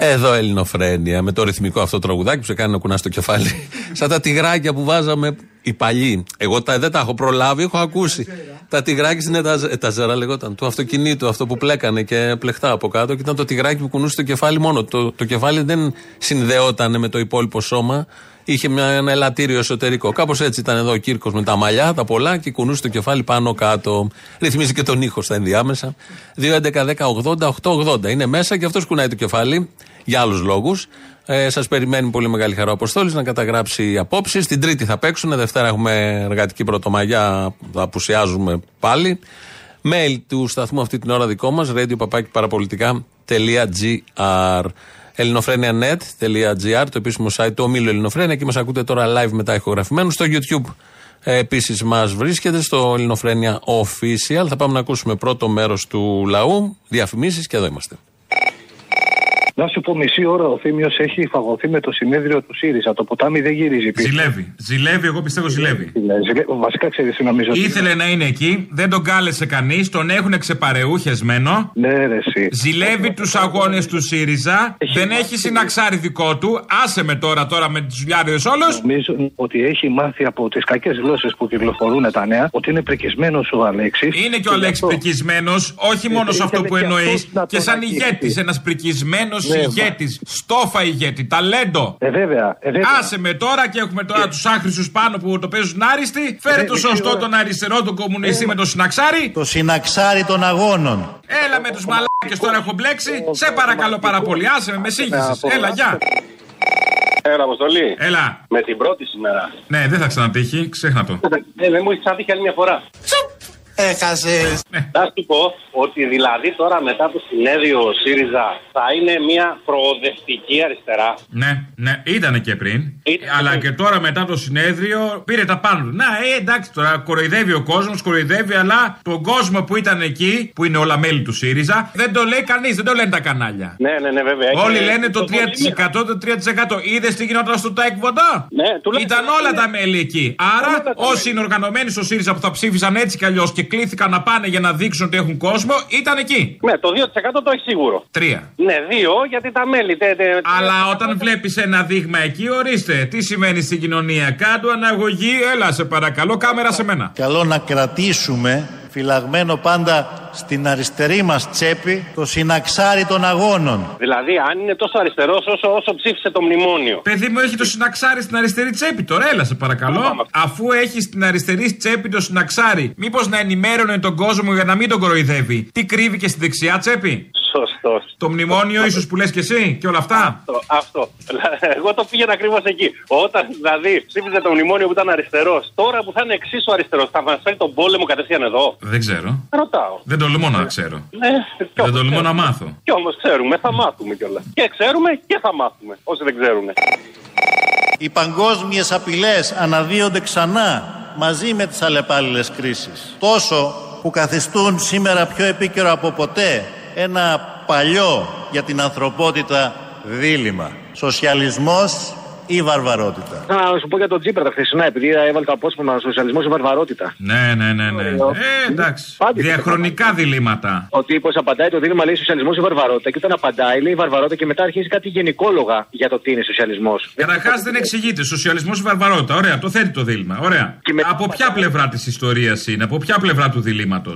Εδώ Ελληνοφρένια με το ρυθμικό αυτό τραγουδάκι που σε κάνει να κουνάς το κεφάλι. *laughs* Σαν τα τυγράκια που βάζαμε οι παλιοί. Εγώ τα, δεν τα έχω προλάβει, έχω ακούσει. Τα τυγράκια στην εταζέρα λεγόταν. Του αυτοκινήτου, αυτό που πλέκανε και πλεχτά από κάτω. Και ήταν το τυγράκι που κουνούσε το κεφάλι μόνο. Το, το κεφάλι δεν συνδεόταν με το υπόλοιπο σώμα. Είχε μια, ένα ελαττήριο εσωτερικό. Κάπως έτσι ήταν εδώ ο Κύρκος με τα μαλλιά, τα πολλά και κουνούσε το κεφάλι πάνω κάτω. Ρυθμίζει και τον ήχο στα ενδιάμεσα. 2.11.10.80.880 είναι μέσα και αυτός κουνάει το κεφάλι για άλλους λόγους. Ε, Σας περιμένει πολύ μεγάλη χαρά ο Αποστόλης να καταγράψει απόψεις. Την Τρίτη θα παίξουν. Δευτέρα έχουμε εργατική πρωτομαγιά. Θα απουσιάζουμε πάλι. Mail του σταθμού αυτή την ώρα δικό μας, radio.parapolitica.gr ελληνοφρένια.net.gr, το επίσημο site του ομίλου Ελληνοφρένια. Εκεί μας ακούτε τώρα live μετά ηχογραφημένους. Στο YouTube ε, επίσης μας βρίσκεται, στο Ελληνοφρένια Official. Θα πάμε να ακούσουμε πρώτο μέρος του λαού, διαφημίσεις και εδώ είμαστε. Να σου πω μισή ώρα ο Θήμιος έχει φαγωθεί με το συνέδριο του ΣΥΡΙΖΑ. Το ποτάμι δεν γυρίζει πίσω. Ζηλεύει. Ζηλεύει, εγώ πιστεύω ζηλεύει. Ζηλεύει. Βασικά ξέρεις τι νομίζω. Ήθελε να είναι εκεί, δεν τον κάλεσε κανείς, τον έχουν ξεπαρεούχεσμένο. Ναι, ρε, εσύ. Ζηλεύει τους αγώνες του ΣΥΡΙΖΑ. δεν έχει συναξάρι δικό του. Άσε με τώρα, τώρα με τους δουλειάριδε όλους. Νομίζω ότι έχει μάθει από τις κακές γλώσσες που κυκλοφορούν τα νέα ότι είναι πρικισμένος ο Αλέξης. Είναι και ο Αλέξης πρικισμένος, όχι μόνος σε αυτό που εννοείς, και σαν ηγέτης. Ένας πρικισμένος ναι, ηγέτης. Στόφα ηγέτη. Ταλέντο. Ε, βέβαια, ε, βέβαια. Άσε με τώρα και έχουμε τώρα τους άχρηστους πάνω που το παίζουν άριστοι. Φέρε το σωστό τον αριστερό, τον κομμουνιστή με το συναξάρι. Το συναξάρι των αγώνων. Έλα με τους μαλάκες τώρα έχω μπλέξει. Σε παρακαλώ πάρα πολύ. Άσε με, με σύγχυσες. Έλα, γεια. Έλα, Αποστολή. Έλα. Με την πρώτη σήμερα. Ναι, δεν θα ξανατύχει, ξέχνα το. Ε, δεν μου έχεις ξανατύχει άλλη μια φορά. Έχασες. Θα σου πω ότι δηλαδή τώρα μετά το συνέδριο ΣΥΡΙΖΑ θα είναι μια προοδευτική αριστερά. Ναι, ναι, ήταν και πριν. αλλά και τώρα μετά το συνέδριο πήρε τα πάνω του. Να, ε, εντάξει τώρα, κοροϊδεύει ο κόσμος, κοροϊδεύει, αλλά τον κόσμο που ήταν εκεί, που είναι όλα μέλη του ΣΥΡΙΖΑ, δεν το λέει κανείς, δεν το λένε τα κανάλια. Ναι, ναι, ναι, βέβαια. Όλοι και λένε το 3%, το 3%. Είδες τι γινόταν στο ΤΑΕΚ Βοντά; Ναι, Ήταν όλα τα μέλη εκεί. Άρα, όσοι είναι οργανωμένοι στο ΣΥΡΙΖΑ που θα ψήφισαν έτσι κι αλλιώς και κλήθηκαν να πάνε για να δείξουν ότι έχουν κόσμο, ήταν εκεί. Ναι, το 2% το έχει σίγουρο. Τρία. Ναι, δύο, γιατί τα μέλη. Τε, τε, Αλλά όταν βλέπεις ένα δείγμα εκεί, ορίστε, τι σημαίνει στην κοινωνία. Κάτω αναγωγή, έλα σε παρακαλώ, κάμερα σε μένα. Καλό να κρατήσουμε φυλαγμένο πάντα στην αριστερή μας τσέπη το συναξάρι των αγώνων. Δηλαδή, αν είναι τόσο αριστερός όσο, όσο ψήφισε το μνημόνιο. Παιδί μου, έχει το συναξάρι στην αριστερή τσέπη τώρα, έλα σε παρακαλώ. Αφού έχει στην αριστερή τσέπη το συναξάρι, μήπως να ενημέρωνε τον κόσμο για να μην τον κοροϊδεύει. Τι κρύβει και στη δεξιά τσέπη; Σωστός. Το μνημόνιο, ίσως που λες και εσύ και όλα αυτά; Αυτό, αυτό. Εγώ το πήγαινα ακριβώς εκεί. Όταν δηλαδή ψήφιζε το μνημόνιο που ήταν αριστερός, τώρα που θα είναι εξίσου αριστερός, θα μας φέρει τον πόλεμο κατευθείαν εδώ. Δεν ξέρω. Ρωτάω. Δεν τολμώ να ξέρω. Ναι, δεν τολμώ να μάθω. Κι όμως ξέρουμε, θα μάθουμε κιόλας. Και ξέρουμε και θα μάθουμε. Όσοι δεν ξέρουν. Οι παγκόσμιες απειλές αναδύονται ξανά μαζί με τις αλλεπάλληλες κρίσεις. Τόσο που καθιστούν σήμερα πιο επίκαιρο από ποτέ ένα παλιό για την ανθρωπότητα δίλημα. Σοσιαλισμός ή βαρβαρότητα. Θα σου πω για τον Τζίπρα τα χθεσινά, επειδή έβαλε το απόσπασμα σοσιαλισμό ή βαρβαρότητα. Ναι, ναι, ναι. ναι. Ε, εντάξει. Διαχρονικά διλήμματα. Ο τύπο απαντάει το δίλημα λέει σοσιαλισμός ή βαρβαρότητα και όταν απαντάει λέει βαρβαρότητα και μετά αρχίζει κάτι γενικόλογα για το τι είναι σοσιαλισμός. Καταρχάς δεν εξηγείται. Σοσιαλισμός ή βαρβαρότητα. Ωραία, το θέτει το δίλημα. Ωραία. Με... Από ποια πλευρά της ιστορίας είναι, από ποια πλευρά του διλήμματο.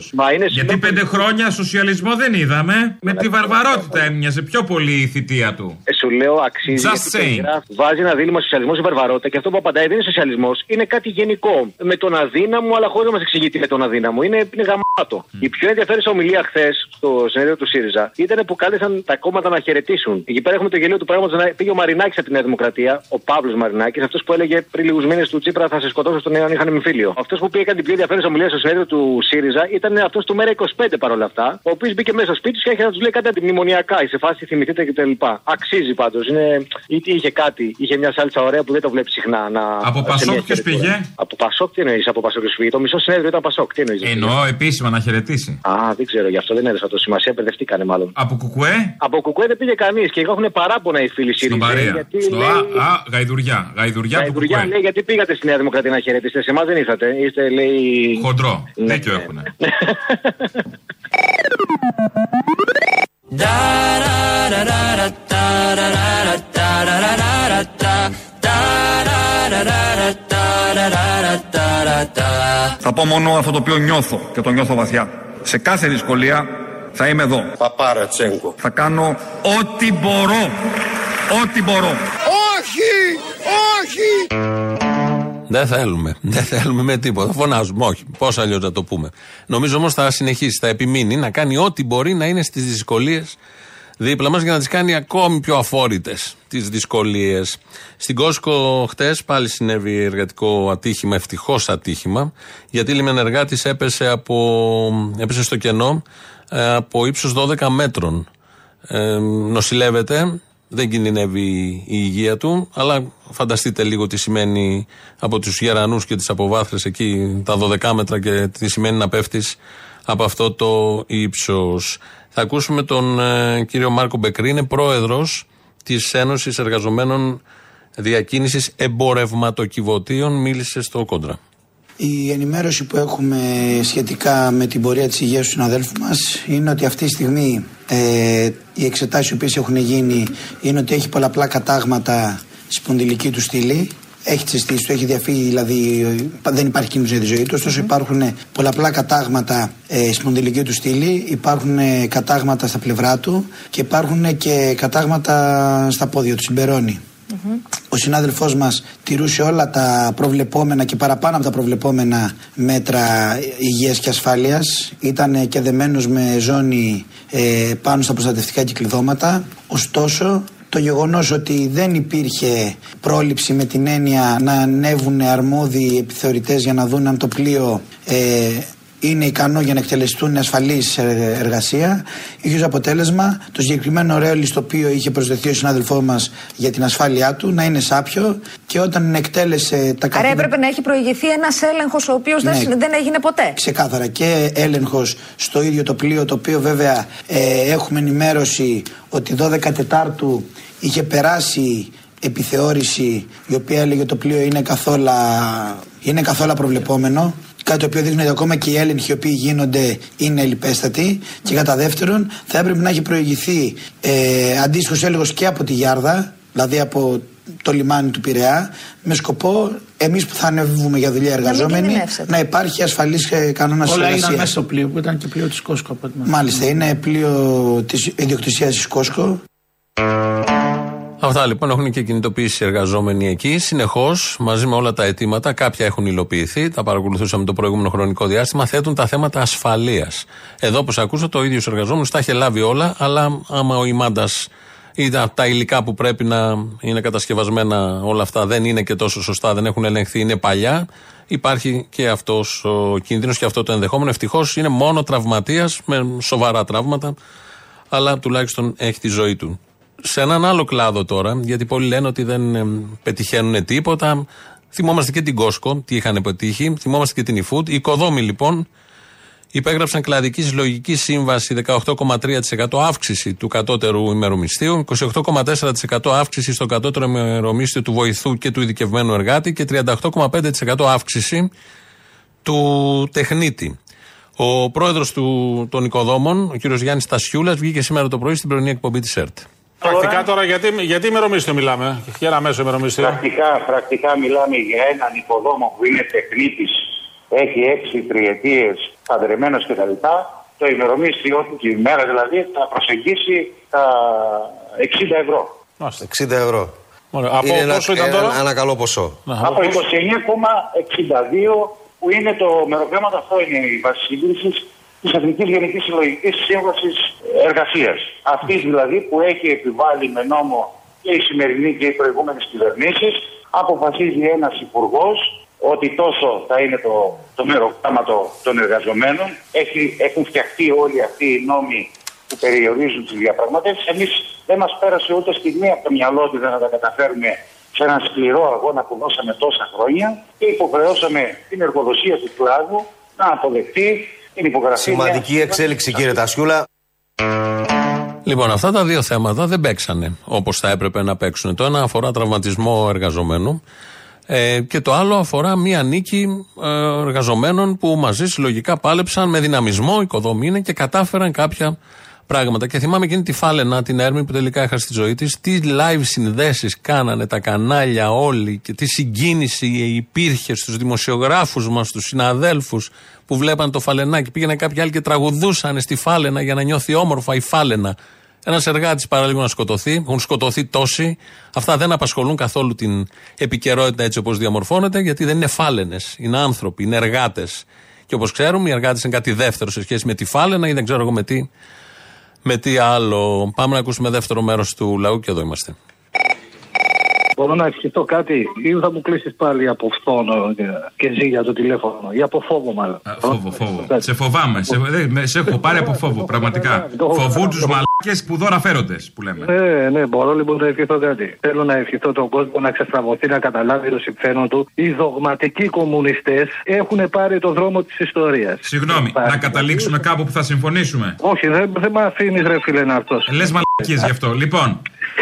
Γιατί πέντε χρόνια σοσιαλισμό δεν είδαμε. Με τη βαρβαρότητα έμοιαζε πιο πολύ η θητεία του. Ε, σου λέω αξίζει. Just saying. Βάζει ένα δίλημα σοσιαλισμό ή βαρβαρότητα και αυτό που απαντάει δεν είναι σοσιαλισμός, είναι κάτι γενικό. Με τον αδύναμο, αλλά χωρίς να μας εξηγεί τι με τον αδύναμο. Είναι, είναι γαμάτο. Mm. Η πιο ενδιαφέρουσα ομιλία χθες στο συνέδριο του ΣΥΡΙΖΑ ήταν που κάλεσαν τα κόμματα να χαιρετήσουν. Εκεί πέρα έχουμε το γελίο του πράγματος να πήγε ο Μαρινάκης από τη Νέα Δημοκρατία, ο Παύλος Μαρινάκης, αυτός που έλεγε πριν λίγους μήνες του Τσίπρα θα σε σκοτώσω στον αν είχαν εμφύλιο. Αυτός που πήγε την πιο ενδιαφέρουσα ομιλία στο συνέδριο του ΣΥΡΙΖΑ ήταν αυτός του Μέρα 25 παρόλα αυτά, ο οποίος μπήκε μέσα στο σπίτι και άρχισε να τους λέει κάτι αντιμνημονιακά, σε φάση θυμηθείτε κτλ. Αξίζει πάντως. Είχε κάτι, είχε μια σάλτσα ωραία που δεν το βλέπεις συχνά. Να... Από Πασόκ ποιος πήγε; Από Πασόκ τι εννοείς, από Πασόκ πήγε; Το μισό συνέδριο ήταν Πασόκ. Τι εννοείς. Εννοώ επίσημα να χαιρετήσει. Α, δεν ξέρω, γι' αυτό δεν έδωσα το σημασία, μπερδευτήκανε μάλλον. Από Κουκουέ; Από Κουκουέ δεν πήγε κανείς και έχουν παράπονα οι φίλοι ΣΥΡΙΖΑ. Στο λέει... Α, α, γαϊδουριά. Γαϊδουριά, γαϊδουριά λέει γιατί πήγατε στη Νέα Δημοκρατία να χαιρετήσετε. Σε εμάς δεν ήρθατε. Είστε λέει. Χοντρό. Ναι, Δίκιο έχουν. *laughs* Θα πω μόνο αυτό το οποίο νιώθω και το νιώθω βαθιά. Σε κάθε δυσκολία θα είμαι εδώ. Παπάρα Τσέγκο. Θα κάνω ό,τι μπορώ. Ό,τι μπορώ. Όχι! Όχι! Δεν θέλουμε. Δεν θέλουμε με τίποτα. Φωνάζουμε. Όχι. Πώς αλλιώς να το πούμε. Νομίζω όμως θα συνεχίσει, θα επιμείνει να κάνει ό,τι μπορεί να είναι στις δυσκολίες δίπλα μας για να τις κάνει ακόμη πιο αφόρητες τις δυσκολίες. Στην Κόσκο, χτες πάλι συνέβη εργατικό ατύχημα, ευτυχώς ατύχημα, γιατί η λιμενεργάτη έπεσε, από, έπεσε στο κενό ε, από ύψος 12 μέτρων. Ε, νοσηλεύεται, δεν κινδυνεύει η υγεία του, αλλά φανταστείτε λίγο τι σημαίνει από τους γερανούς και τις αποβάθρες εκεί τα 12 μέτρα και τι σημαίνει να πέφτεις από αυτό το ύψος. Θα ακούσουμε τον ε, κύριο Μάρκο Μπεκρή, είναι πρόεδρος της Ένωσης Εργαζομένων Διακίνησης Εμπορευματοκιβωτίων. Μίλησε στο κόντρα. Η ενημέρωση που έχουμε σχετικά με την πορεία της υγείας του συναδέλφου μας είναι ότι αυτή τη στιγμή ε, οι εξετάσεις οι οποίες έχουν γίνει είναι ότι έχει πολλαπλά κατάγματα σπονδυλική του στήλη έχει τσιστήσει, του έχει διαφύγει, δηλαδή δεν υπάρχει κίνδυνος για τη ζωή του. Ωστόσο, υπάρχουν πολλαπλά κατάγματα ε, σπονδυλική του στήλη, υπάρχουν ε, κατάγματα στα πλευρά του και υπάρχουν και κατάγματα στα πόδια του. Συμπερώνει. Ο συνάδελφός μας τηρούσε όλα τα προβλεπόμενα και παραπάνω από τα προβλεπόμενα μέτρα υγείας και ασφάλειας. Ήταν και δεμένος με ζώνη ε, πάνω στα προστατευτικά κυκλειδώματα. Ωστόσο, το γεγονός ότι δεν υπήρχε πρόληψη με την έννοια να ανέβουν αρμόδιοι επιθεωρητές για να δουν αν το πλοίο ε, είναι ικανό για να εκτελεστούν ασφαλή εργασία. Είχες ως αποτέλεσμα το συγκεκριμένο ρέολι στο οποίο είχε προσδεθεί ο συνάδελφός μας για την ασφάλειά του να είναι σάπιο και όταν εκτέλεσε τα καθήκοντα. Άρα έπρεπε να έχει προηγηθεί ένας έλεγχος ο οποίος ναι, δεν έγινε ποτέ. Ξεκάθαρα. Και έλεγχος στο ίδιο το πλοίο, το οποίο βέβαια ε, έχουμε ενημέρωση ότι 12 Τετάρτου είχε περάσει επιθεώρηση η οποία έλεγε το πλοίο είναι καθόλου, είναι καθόλου προβλεπόμενο Κάτι το οποίο δείχνει ότι ακόμα και οι έλεγχοι οι οποίοι γίνονται είναι ελληπέστατοι. Και κατά δεύτερον, θα έπρεπε να έχει προηγηθεί ε, αντίστοιχος έλεγχος και από τη Γιάρδα, δηλαδή από το λιμάνι του Πειραιά, με σκοπό εμείς που θα ανέβουμε για δουλειά εργαζόμενοι να, υπάρχει ασφαλής ε, κανόνας Όλα ήταν μέσα στο πλοίο που ήταν και πλοίο της Κόσκο. Μάλιστα, είναι πλοίο της ιδιοκτησίας της Κόσκο. Αυτά λοιπόν έχουν και κινητοποιήσει οι εργαζόμενοι εκεί συνεχώς μαζί με όλα τα αιτήματα. Κάποια έχουν υλοποιηθεί, τα παρακολουθούσαμε το προηγούμενο χρονικό διάστημα. Θέτουν τα θέματα ασφαλείας. Εδώ, όπως ακούσα, το ίδιο εργαζόμενος τα έχει λάβει όλα, αλλά άμα ο ημάντα ή τα, τα υλικά που πρέπει να είναι κατασκευασμένα όλα αυτά δεν είναι και τόσο σωστά, δεν έχουν ελεγχθεί, είναι παλιά. Υπάρχει και αυτός ο κίνδυνος και αυτό το ενδεχόμενο. Ευτυχώς είναι μόνο τραυματίας με σοβαρά τραύματα, αλλά τουλάχιστον έχει τη ζωή του σε έναν άλλο κλάδο τώρα, γιατί πολλοί λένε ότι δεν πετυχαίνουν τίποτα. Θυμόμαστε και την Κόσκο, τι είχαν πετύχει. Θυμόμαστε και την eFood. Οι οικοδόμοι λοιπόν υπέγραψαν κλαδική συλλογική σύμβαση 18,3% αύξηση του κατώτερου ημερομισθίου, 28,4% αύξηση στο κατώτερο ημερομίσθιο του βοηθού και του ειδικευμένου εργάτη και 38,5% αύξηση του τεχνίτη. Ο πρόεδρος των οικοδόμων, ο κ. Γιάννης Τασιούλα, βγήκε σήμερα το πρωί στην πρωινή εκπομπή της ΕΡΤ. Πρακτικά τώρα, γιατί, γιατί ημερομίσθιο μιλάμε, για ένα μέσο ημερομίσθιο. Πρακτικά, πρακτικά μιλάμε για έναν υποδόμο που είναι τεχνίτης, έχει έξι τριετίες, παντρεμένος κτλ. Το ημερομίσθιο του, τη μέρα δηλαδή, θα προσεγγίσει τα 60 ευρώ. 60 ευρώ. Από είναι πόσο ένα, ήταν τώρα; Ένα, ένα καλό ποσό. Από 29,62 που είναι το μεροκάματο, αυτό είναι η βάση σύγκριση της Εθνικής Γενικής Συλλογικής Σύμβασης Εργασίας. Αυτής δηλαδή που έχει επιβάλει με νόμο και η σημερινή και οι προηγούμενες κυβερνήσεις, αποφασίζει ένας υπουργός ότι τόσο θα είναι το, το μεροκάματο των εργαζομένων. Έχει, έχουν φτιαχτεί όλοι αυτοί οι νόμοι που περιορίζουν τις διαπραγματεύσεις. Εμείς δεν μας πέρασε ούτε στιγμή από το μυαλό ότι δεν θα τα καταφέρουμε σε έναν σκληρό αγώνα που δώσαμε τόσα χρόνια και υποχρεώσαμε την εργοδοσία του κλάδου να αποδεχτεί την υπογραφή. Σημαντική εξέλιξη, κύριε Τασιούλα. Λοιπόν, αυτά τα δύο θέματα δεν παίξανε όπως θα έπρεπε να παίξουν. Το ένα αφορά τραυματισμό εργαζομένου ε, και το άλλο αφορά μία νίκη ε, εργαζομένων που μαζί συλλογικά πάλεψαν με δυναμισμό, οικοδομή και κατάφεραν κάποια πράγματα. Και θυμάμαι εκείνη τη Φάλαινα, την Έρμη που τελικά έχασε τη ζωή της, τι live συνδέσεις κάνανε τα κανάλια όλοι και τι συγκίνηση υπήρχε στους δημοσιογράφους μας, στους συναδέλφους που βλέπαν το Φαλενάκι. Πήγαινε κάποιοι άλλοι και τραγουδούσαν στη Φάλαινα για να νιώθει όμορφα η Φάλαινα. Ένας εργάτης παραλίγο να σκοτωθεί, έχουν σκοτωθεί τόσοι. Αυτά δεν απασχολούν καθόλου την επικαιρότητα έτσι όπως διαμορφώνεται, γιατί δεν είναι φάλαινες. Είναι άνθρωποι, είναι εργάτες. Και όπως ξέρουμε, οι εργάτες είναι κάτι δεύτερο σε σχέση με τη φάλαινα ή δεν ξέρω εγώ με τι, με τι άλλο. Πάμε να ακούσουμε δεύτερο μέρος του λαού και εδώ είμαστε. Μπορώ να ευχηθώ κάτι ή θα μου κλείσεις πάλι από φθόνο και ζει για το τηλέφωνο ή από φόβο μάλλον. Α, Φόβο, φόβο. Σε φοβάμαι. Σε, δε- με- σε έχω πάρει από φόβο, πραγματικά. Φοβούν τους μαλάκες που δώρα φέροντες, που λέμε. Ναι, ναι, μπορώ λοιπόν να ευχηθώ κάτι. Θέλω να ευχηθώ τον κόσμο να ξεστραβωθεί, να καταλάβει το συμφέρον του. Οι δογματικοί κομμουνιστές έχουν πάρει το δρόμο της ιστορίας. Συγγνώμη, να καταλήξουμε κάπου που θα συμφωνήσουμε. Όχι, δεν, δεν με αφήνεις ρε φίλε να αυτός. Λες μαλακίες γι' αυτό. Λοιπόν,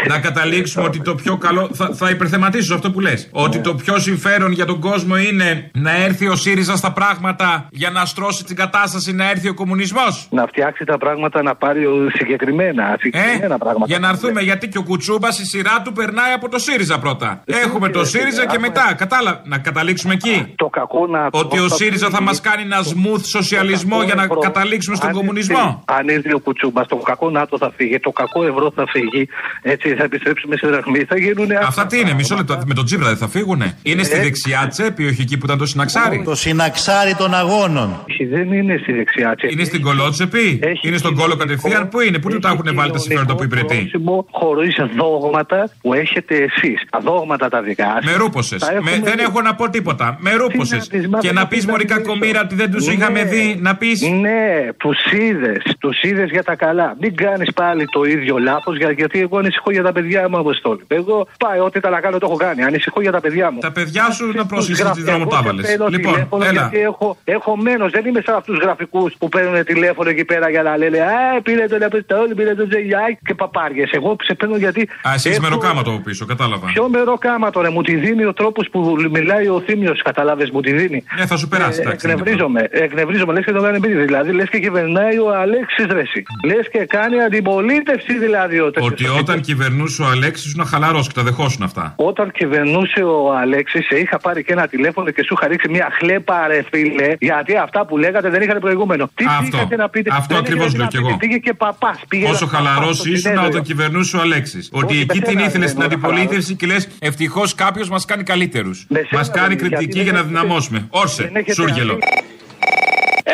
να καταλήξουμε ότι το πιο καλό. Θα, θα υπερθεματίσω σε αυτό που λες. Ότι το πιο συμφέρον για τον κόσμο είναι να έρθει ο ΣΥΡΙΖΑ στα πράγματα για να στρώσει την κατάσταση, να έρθει ο κομμουνισμός. Να φτιάξει τα πράγματα να πάρει ο- συγκεκριμένα, συγκεκριμένα πράγματα. Ε, Για να έρθουμε, γιατί και ο Κουτσούμπας η σειρά του περνάει από το ΣΥΡΙΖΑ πρώτα. Έχουμε το ΣΥΡΙΖΑ και μετά. Κατάλαβα. Να καταλήξουμε εκεί. Το κακό να Ότι ο ΣΥΡΙΖΑ θα μας κάνει ένα smooth σοσιαλισμό για να καταλήξουμε στον κομμουνισμό. Αν έρθει ο Κουτσούμπας, το κακό ΝΑΤΟ θα φύγει, το κακό ευρώ θα φύγει, έτσι θα επιστρέψουμε σε δραχμή, θα γίνουν Αυτά τι είναι, μισό λεπτό. Με τον Τζίπρα δεν θα φύγουνε. Είναι στη Ε. δεξιά τσέπη, όχι εκεί που ήταν το συναξάρι. Το συναξάρι των αγώνων. Όχι, δεν είναι στη δεξιά τσέπη. Είναι στην κολότσεπη, είναι στον κόλο κατευθείαν; Πού είναι, πού του τα έχουν βάλει τα συμφέροντα που υπηρετεί; Χωρίς δόγματα που έχετε εσείς. Τα δόγματα τα δικά σας. Με ρούπωσε. Τα έχουμε Δεν δει. έχω να πω τίποτα. Με ρούπωσε. Τι να πεις, μα Και δεν να το πεις Μωρή Κακομήρα ότι δεν τους Ναι. είχαμε δει. Να πεις; Ναι, τους είδες. Τους είδες για τα καλά. Μην κάνεις πάλι το ίδιο λάθος, γιατί εγώ ανησυχώ για τα παιδιά μου, Αποστόλη. Εγώ πάει, ό,τι τα να κάνω το έχω κάνει. Ανησυχώ για τα παιδιά μου. Τα παιδιά σου να πρόσχεσαι τι δρόμο τα έβαλε. Παίρνω Λοιπόν, τηλέφωνο έλα. Γιατί έχω, έχω μένος, δεν είμαι σαν αυτούς του γραφικούς που παίρνουν τηλέφωνο εκεί πέρα για να λένε Α, πήρε τον Αποστόλη, πήρε τον Ζεγιάκη και παπάριες. Εγώ σε παίρνω γιατί. Α, εσύ είσαι έχω- μεροκάματο από πίσω, κατάλαβα. Ποιο μεροκάματο, ρε, μου τη δίνει ο τρόπος που μιλάει ο Θήμιος, καταλάβει, μου τη δίνει. Ναι, θα σου περάσει, Ε, εντάξει, δεν είναι εκνευρίζομαι, εκνευρίζομαι, λες και το κάνει επίτηδες. Δηλαδή, λες και κυβερνάει ο Αλέξης Ρέση. Λες και κάνει αντιπολίτευση δηλαδή ο τέτοιος. Ότι όταν κυβερνούσε ο Αλέξης ήσουν χαλαρό και τα δεχόσουν αυτά. Όταν κυβερνούσε ο Αλέξης, σε είχα πάρει και ένα τηλέφωνο και σου είχα ρίξει μια χλέπα, ρε φίλε, γιατί αυτά που λέγατε δεν είχαν προηγούμενο. Τι Αυτό. πήγατε να πείτε; Αυτό δεν ακριβώς είχατε λέω να κι πείτε. εγώ. Πήγε και παπάς. Πόσο χαλαρό ήσουν όταν κυβερνούσε ο Αλέξης. Ότι εκεί την πεθαίνανε, ήθελε στην μόνο αντιπολίτευση και λες ευτυχώς κάποιος μας κάνει καλύτερους. Μας κάνει κριτική για να δυναμώσουμε. Όρσε, Σούργελο.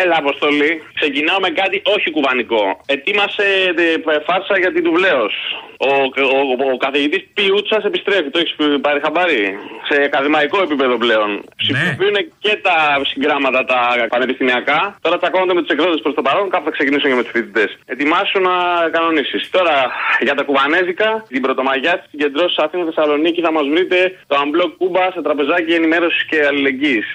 Έλα, Αποστολή. Ξεκινάω με κάτι όχι κουβανικό. Ετοίμασε ε, φάρσα για την Τουβλέο. Ο, ο, ο, ο καθηγητής Πιούτσας επιστρέφει. Το έχεις πάρει χαμπάρι; Σε ακαδημαϊκό επίπεδο πλέον. Ψηφοποιούν και τα συγκράματα τα πανεπιστημιακά. Τώρα τσακώνονται με τους εκδότες προς το παρόν. Κάπου θα ξεκινήσουν και με τους φοιτητές. Ετοιμάσου να κανονίσεις. Τώρα για τα κουβανέζικα, την πρωτομαγιά τη συγκεντρώσει Αθήνα Θεσσαλονίκη θα μας βρείτε το Unblock Κούμπα σε τραπεζάκι ενημέρωσης και αλληλεγγύης.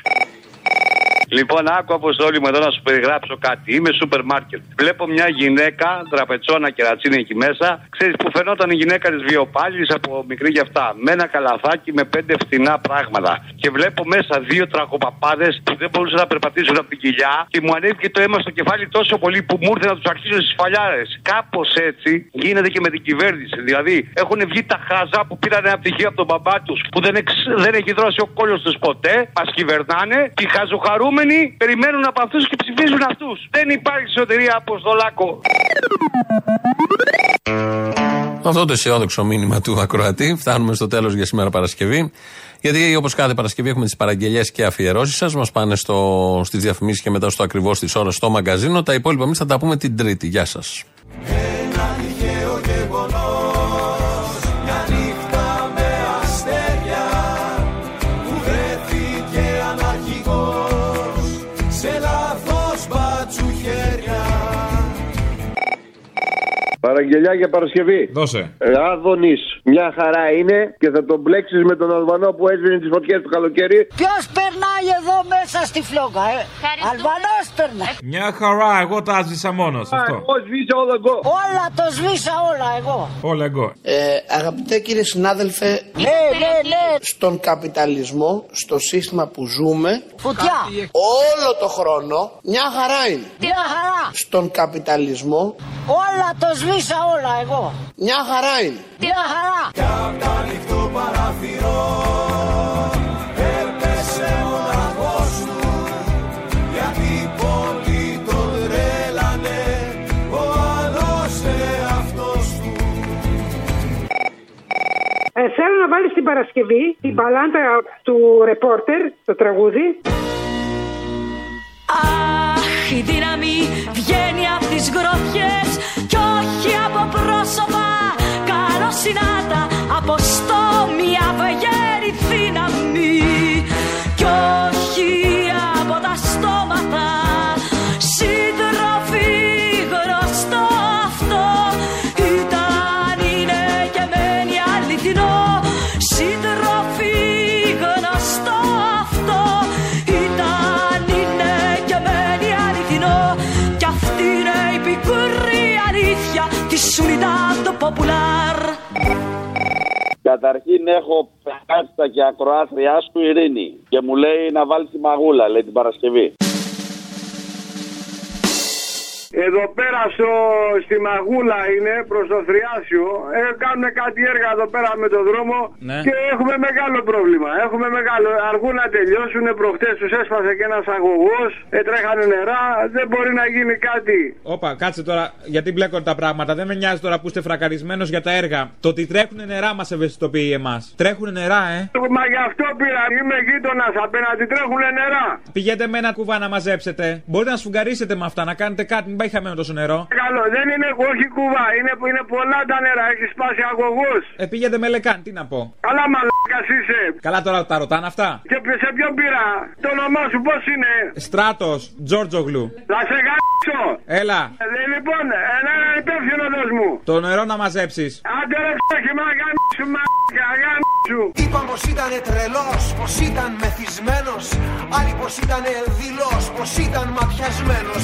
Λοιπόν, άκου αποστόλη μου εδώ να σου περιγράψω κάτι. Είμαι σούπερ μάρκετ. Βλέπω μια γυναίκα, τραπετσόνα και ρατσίνη εκεί μέσα. Ξέρεις που φαινόταν η γυναίκα της βιοπάλης από μικρή γι' αυτά. Με ένα καλαθάκι με πέντε φθηνά πράγματα. Και βλέπω μέσα δύο τραχοπαπάδες που δεν μπορούσαν να περπατήσουν από την κοιλιά. Και μου ανέβηκε το αίμα στο κεφάλι τόσο πολύ που μου ήρθε να τους αρχίσω στις φαλιάρες. Κάπως έτσι γίνεται και με την κυβέρνηση. Δηλαδή έχουν βγει τα χάζα που πήραν ένα πτυχίο από τον μπαμπά τους που δεν, εξ, δεν έχει δρώσει ο κόλος τους ποτέ. Μας κυβερνάνε και οι χαζοχαρούμενοι περιμένουν από αυτούς και ψηφίζουν αυτούς. Δεν υπάρχει σωτηρία Αποστολάκο. Με αυτό το αισιόδοξο μήνυμα του Ακροατή φτάνουμε στο τέλος για σήμερα Παρασκευή. Γιατί όπως κάθε Παρασκευή έχουμε τις παραγγελίε και αφιερώσεις σας. Μας πάνε στις διαφημίσεις και μετά στο ακριβώς τη ώρα στο μαγκαζίνο. Τα υπόλοιπα εμείς θα τα πούμε την Τρίτη. Γεια σας. Παραγγελιά για Παρασκευή. Δώσε. Άδωνη. Μια χαρά είναι και θα τον μπλέξεις με τον Αλβανό που έσβηνε τις φωτιές του καλοκαίρι. Ποιος περνάει εδώ μέσα στη φλόγα, ε; Αλβανός περνάει. Μια χαρά, εγώ τα έσβησα μόνος. Αυτό. Εγώ σβήσα όλα εγώ. Όλα το σβήσα όλα εγώ. Όλα εγώ. Ε, αγαπητέ κύριε συνάδελφε, Ναι, ναι, ναι. στον καπιταλισμό, στο σύστημα που ζούμε, Φωτιά. όλο το χρόνο μια χαρά είναι. Μια χαρά. Στον καπιταλισμό, Όλα το σβήσα όλα εγώ. μια χαρά είναι. Μια χαρά. Ε, θέλω να βάλεις την Παρασκευή την παλάντα του ρεπόρτερ, το τραγούδι. Αχ, η δύναμη βγαίνει από τις γροθιές καλοσυνάτα από Καταρχήν έχω κάτσα και ακροάθριά σου Ειρήνη και μου λέει να βάλει τη μαγούλα, λέει την Παρασκευή. Εδώ πέρα στο, στη Μαγούλα είναι προς το Θριάσιο. Ε, κάνουν κάτι έργα εδώ πέρα με το δρόμο Ναι. και έχουμε μεγάλο πρόβλημα. Έχουμε μεγάλο. Αργούν να τελειώσουν. Προχτές τους έσπασε και ένας αγωγός. Ε, τρέχανε νερά. Δεν μπορεί να γίνει κάτι. Όπα, κάτσε τώρα, γιατί μπλέκονται τα πράγματα. Δεν με νοιάζει τώρα που είστε φρακαρισμένος για τα έργα. Το ότι τρέχουν νερά μας ευαισθητοποιεί εμάς. Τρέχουν νερά, ε. Μα γι' αυτό πήρα. Είμαι γείτονας απέναντι. Τρέχουν νερά. Πηγαίνετε με ένα κουβά να μαζέψετε. Μπορείτε να σφουγγαρίσετε με αυτά, να κάνετε κάτι, μην πάει χαμένο τόσο νερό. Καλό. Δεν είναι όχι κουβά. Είναι, είναι πολλά τα νερά. Έχεις σπάσει αγωγό. Ε, πήγαινε με λεκάν, τι να πω. Καλά μαλάκα είσαι. Καλά τώρα τα ρωτάνε αυτά. Και σε ποιον πήρα; Το όνομά σου πώς είναι; Στράτος, Τζόρτζογλου. Θα σε γάμψω. Έλα, Ε, λοιπόν, ένα υπεύθυνο δος μου. το νερό να μαζέψεις. Άντε ρε ξέχει, μα γάμψου, μα γάμψου. Είπαν πως ήταν τρελός, πως ήταν μεθυσμένος Άλλοι πως ήταν δηλός, πως ήταν ματιασμένος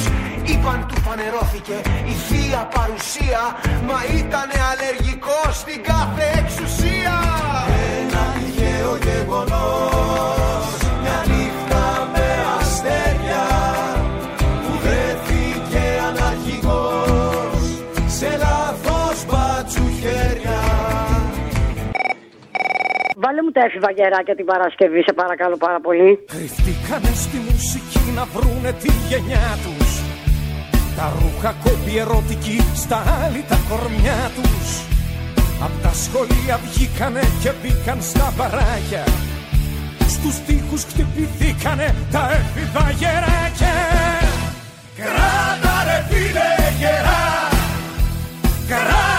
Είπαν του φανερώθηκε η θεία παρουσία Μα ήταν αλλεργικός στην κάθε εξουσία. Ένα τυχαίο γεγονός Μια νύχτα με αστέρια Που βρέθηκε αναρχικός Σε λάθος μπάτσου χέρια Βάλε μου τα έφηβα γεράκια την Παρασκευή, σε παρακαλώ πάρα πολύ. Κρυφτήκανε στη μουσική να βρούνε τη γενιά τους Τα ρούχα κόμπι ερωτική στα άλλη τα κορμιά τους. Απ' τα σχολεία βγήκανε και μπήκαν στα παράκια Στους τοίχους χτυπηθήκανε τα έφηβα γεράκια. Κράτα ρε φίλε γερά. Κράτα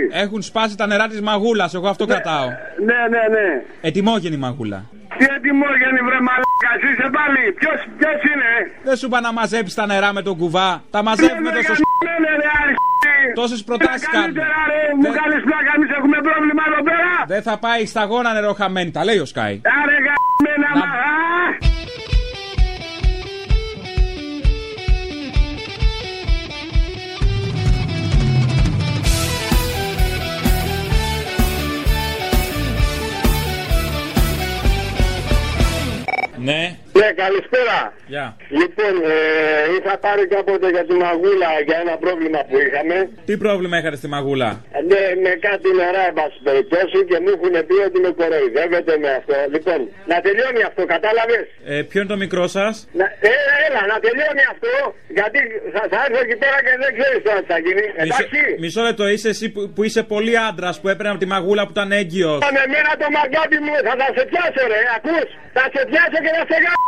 Έχουν σπάσει τα νερά της μαγούλας, εγώ αυτό κρατάω. Ναι, ναι, ναι. Ετοιμόγενη μαγούλα. Τι ετοιμόγενη βρε μαλάκα, είσαι πάλι. Ποιος, ποιος είναι; Δεν σου είπα να μαζέψεις τα νερά με τον κουβά. Τα μαζεύουμε Ναι, το ρε, σωστό. γαμημένε, ρε, αρχή. Τόσες προτάσεις Ε, κάνουμε. Καλύτερα ρε, μου κάνεις πλάκα, εμείς έχουμε πρόβλημα εδώ πέρα. Δεν θα πάει σταγόνα νερό χαμένη, τα λέει ο Σκάι. Άρε γαμμένα, μα, né? Α. καλησπέρα. Γεια. Λοιπόν, ε, είχα πάρει κάποτε για τη μαγούλα για ένα πρόβλημα που είχαμε. Τι πρόβλημα είχατε στη μαγούλα; Ε, Ναι, με κάτι νερά, εν πάση περιπτώσει, και μου έχουν πει ότι με κοροϊδεύετε με αυτό. Λοιπόν, να τελειώνει αυτό, κατάλαβες; Ε, ποιο είναι το μικρό σας; Να, ε, έλα, να τελειώνει αυτό, γιατί θα, θα έρθω εκεί πέρα και δεν ξέρεις τώρα τι θα γίνει. Εντάξει. Μισό λεπτό, είσαι εσύ που, που είσαι πολύ άντρας που έπαιρνε από τη μαγούλα που ήταν έγκυος. Με μένα το μαγκάτι μου θα, θα σε πιάσω, ρε, ακούς. Θα σε πιάσω και θα σε γάμισω, ρε.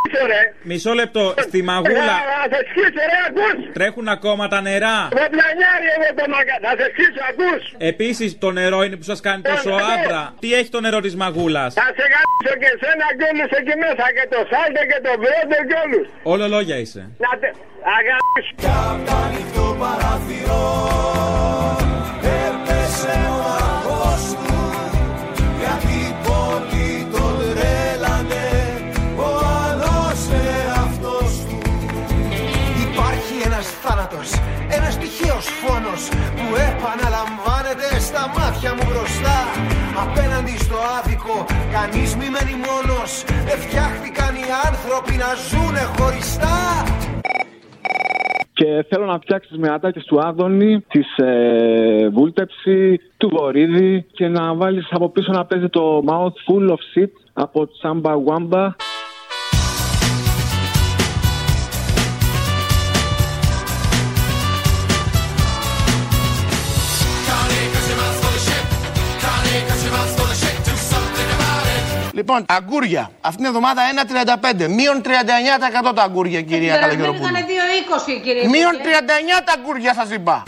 Μισό λεπτό, στη μαγούλα Θα, θα σε σκίσω, ρε, ακούς. τρέχουν ακόμα τα νερά. Με πλανιάρι εγώ το μαγκάτι, θα σε σκίσω, ακούς. Επίσης το νερό είναι που σας κάνει τόσο ναι. άντρα. Τι έχει το νερό της μαγούλας; Θα σε γάμισω και εσένα και όλους εκεί μέσα, και το σάλτε και το βρόντε και όλους. Όλο λόγια είσαι. Να τε... Αγάπης. ανοιχτό παράθυρο έπεσε ο άδικο. Κανείς μη μένει μόνος. Δεν φτιάχτηκαν οι άνθρωποι να ζουνε χωριστά. Και θέλω να φτιάξεις με ατάκες του Άδωνη, της ε, Βούλτεψη, του Βορύδη και να βάλεις από πίσω να παίζει το Mouth Full of Shit από Τσάμπα Wamba. Λοιπόν, αγκούρια. Αυτήν την εβδομάδα 1,35. Μείον 39% τα αγκούρια, κυρία Καλαγεροπούλου. Ήταν 2,20 κύριε. Μείον Υπουργέ. 39 τα αγκούρια σας είπα.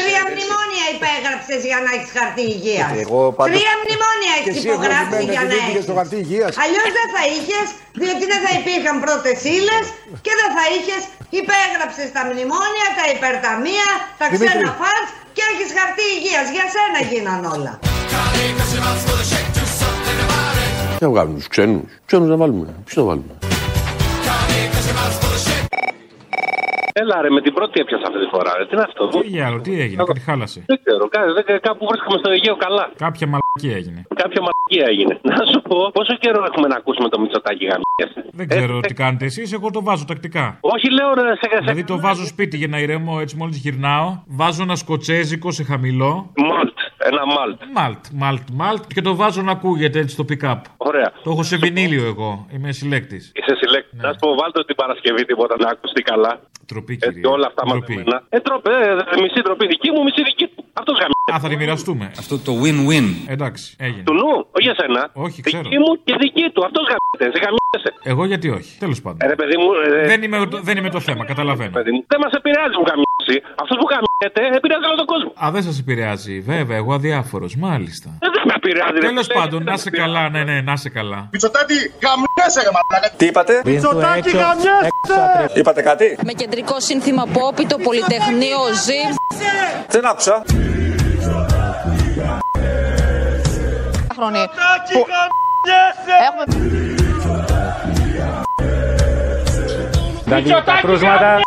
Τρία μνημόνια υπέγραψες για να έχεις χαρτί υγείας. Εγώ πάντως- Τρία μνημόνια Και έχει εσύ υπογράψει ευλογημένη για δεν να πήγες έχεις. στο χαρτί υγείας. Αλλιώς δεν θα είχες, διότι δεν θα υπήρχαν πρώτες ύλες και δεν θα είχες. Υπέγραψες τα μνημόνια, τα υπερταμεία, τα Δημήτρη. ξένα φαντ και έχεις χαρτί υγείας. Για σένα γίναν όλα. Τι να βγάλουμε τους ξένους. Ξένους να βάλουμε. Ποιους να βάλουμε. Έλα ρε, με την πρώτη έπιασα αυτή τη φορά. Ρε. Τι είναι αυτό; Τι για άλλο, τι έγινε, κάτι χάλασε. Δεν ξέρω, κα- δεν- κάπου βρίσκομαι στο Αιγαίο καλά. Κάποια μαλακία έγινε; Κάποια μαλακία έγινε. Να σου πω, πόσο καιρό έχουμε να ακούσουμε το Μητσοτάκι γαμιές. Δεν ξέρω τι κάνετε εσείς, εγώ το βάζω τακτικά. Όχι, λέω ρε, σε σε- Δηλαδή το βάζω σπίτι για να ηρεμώ έτσι μόλις γυρνάω. Βάζω ένα σκοτσέζικο σε χαμηλό. Μάλτ, ένα μάλτ. Μάλτ, μάλτ, μάλτ και το βάζω να ακούγεται έτσι στο pick-up. Ωραία. Το έχω σε βινίλιο εγώ, είμαι συλλέκτης. Είσαι συλλέκτης. Να σου πω, βάλτε την Παρασκευή τίποτα να ακουστεί καλά. Τροπή, Έτσι, όλα αυτά μαζεμένα. Ε, τροπέ, ε, μισή τροπή δική μου, μισή δική του. Αυτός γαμιές. Α, θα τη μοιραστούμε. Αυτό το win-win. Εντάξει, έγινε. Του νου, όχι για σένα. Όχι, ξέρω. Δική μου και δική του. Αυτός γαμιέται. Σε γαμιέσαι. Εγώ γιατί όχι. Τέλος πάντων. Ε, ρε παιδί μου. ε, Δεν είμαι, το- δεν είμαι το θέμα, καταλαβαίνω. παιδί μου. Δεν μας επηρεάζει που γαμιέσει. Αυτός που γαμιέται επηρεάζει όλο τον κόσμο. Α, δεν σας επηρεάζει. Βέβαια, εγώ αδιάφορος, μάλιστα. Ε, Δεν με επηρεάζει. ρε. Τέλος Ε, πάντων, δεν να με σε επηρεάζει. καλά, ναι, ναι, να σε καλά. Μητσοτάτη, γαμιέσαι ρε μαλάκα. Τι είπατε; Μητσοτάτη, γαμιέσαι. Είπατε κάτι; Με κεντρικό σύνθημα pop, το Πολυτεχνείο ζει. Δεν άκουσα. Χρόνια. Έχουμε... Μητσοτάτη, κρούσματα.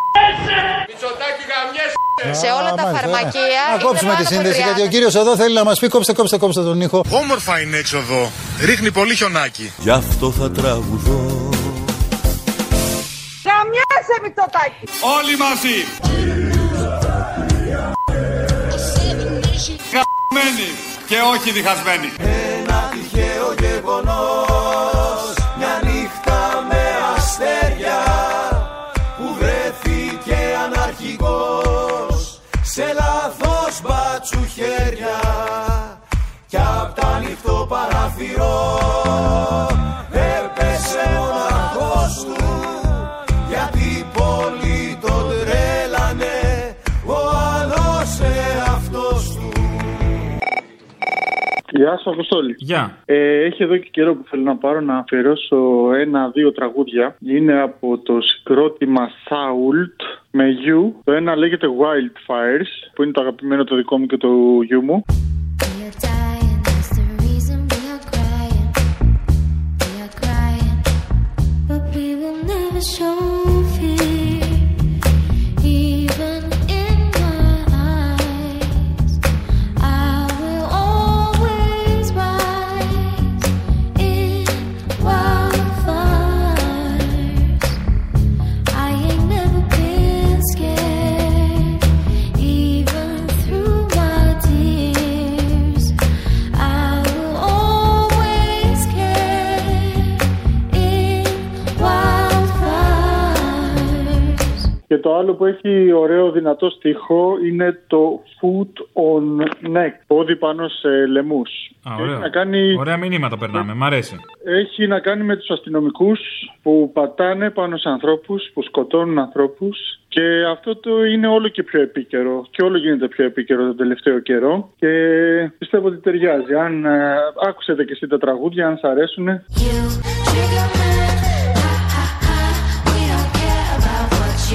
Μητσοτάτη, γαμιέσαι. Σε όλα τα φαρμακεία. Να είναι κόψουμε πάνω τη από σύνδεση 30. γιατί ο κύριος εδώ θέλει να μας πει κόψτε, κόψτε, κόψτε τον ήχο. Όμορφα είναι έξω εδώ. Ρίχνει πολύ χιονάκι. Γι' αυτό θα τραγουδώ. Γαμιάσαι Μητσοτάκη. Όλοι μαζί. Γαμμένοι και όχι διχασμένοι. Ένα τυχαίο γεγονός Μια νύχτα με αστέρια Που βρέθηκε αναρχικός Σε λάθος μπάτσου χέρια Κι απ' τα ανοιχτό παράθυρο Έπεσε μοναχός του Γεια σα, Αποστόλη. Γεια. Ε, έχει εδώ και καιρό που θέλω να πάρω να αφιερώσω ένα-δύο τραγούδια. Είναι από το συγκρότημα Sault με You. Το ένα λέγεται Wildfires, που είναι το αγαπημένο το δικό μου και το γιου μου. I το άλλο που έχει ωραίο δυνατό στίχο είναι το foot on neck. Πόδι πάνω σε λαιμού. Α, ωραία. Ωραία μηνύματα περνάμε, μ' αρέσει. Έχει να κάνει με τους αστυνομικούς που πατάνε πάνω σε ανθρώπους, που σκοτώνουν ανθρώπους και αυτό το είναι όλο και πιο επίκαιρο και όλο γίνεται πιο επίκαιρο τον τελευταίο καιρό και πιστεύω ότι ταιριάζει. Αν ε, άκουσετε και εσύ τα τραγούδια, αν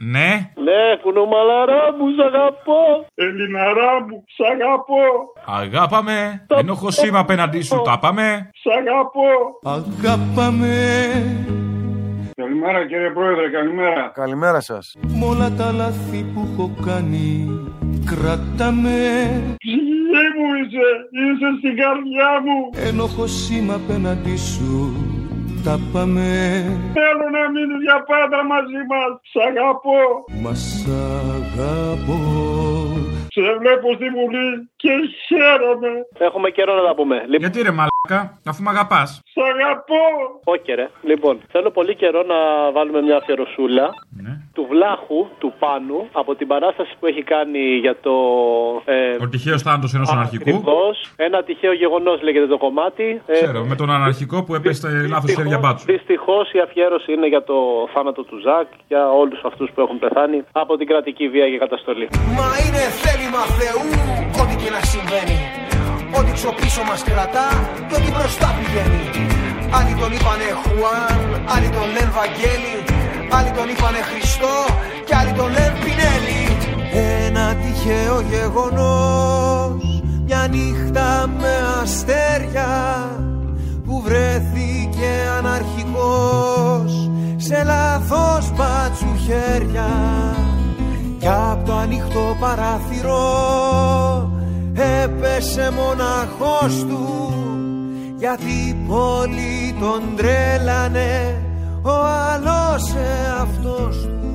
Ναι. Ναι, κουνομαλαρά μου, σ' αγαπώ. Ελληναρά μου, σ' αγαπώ. Αγάπαμε. Δεν έχω σήμα απέναντί σου. Τα πάμε. Σ' αγαπώ. Αγάπαμε. Καλημέρα κύριε Πρόεδρε, καλημέρα. Καλημέρα σας. Μ' όλα τα λάθη που έχω κάνει, κράταμε. Ψυχή μου είσαι, είσαι στην καρδιά μου. Ενοχώ σήμα απέναντί σου, τα πάμε. Θέλω να μείνεις για πάντα μαζί μας. Σ' αγαπώ. Μας σ' αγαπώ. Σε βλέπω στη Βουλή και χαίρομαι. Έχουμε καιρό να τα πούμε. Λοιπόν, Γιατί ρε μαλάκα, αφού με αγαπάς. Σ' αγαπώ. Όχι, ρε. Λοιπόν, θέλω πολύ καιρό να βάλουμε μια αφιερωσούλα Ναι. του Βλάχου, του Πάνου, από την παράσταση που έχει κάνει για το. Ε, Ο τυχαίος θάνατος ενός αναρχικού. Ακριβώς. Ένα τυχαίο γεγονός λέγεται το κομμάτι. Ε, Ξέρω, με τον αναρχικό που έπεσε λάθος χέρια μπάτσου. Δυστυχώς η αφιέρωση είναι για το θάνατο του Ζακ, για όλους αυτούς που έχουν πεθάνει από την κρατική βία και καταστολή. Μα είναι θέλημα Θεού ό,τι και να συμβαίνει Ό,τι ξοπίσω μας κρατά και ό,τι μπροστά πηγαίνει Άλλοι τον είπανε Χουάν, άλλοι τον λένε Βαγγέλη Άλλοι τον είπανε Χριστό και άλλοι τον λένε Πινέλη. Ένα τυχαίο γεγονός Μια νύχτα με αστέρια Που βρέθηκε αναρχικός Σε λάθος μπάτσου χέρια κι απ' το ανοιχτό παράθυρο έπεσε μοναχός του γιατί η πόλη τον τρέλανε ο άλλος εαυτός του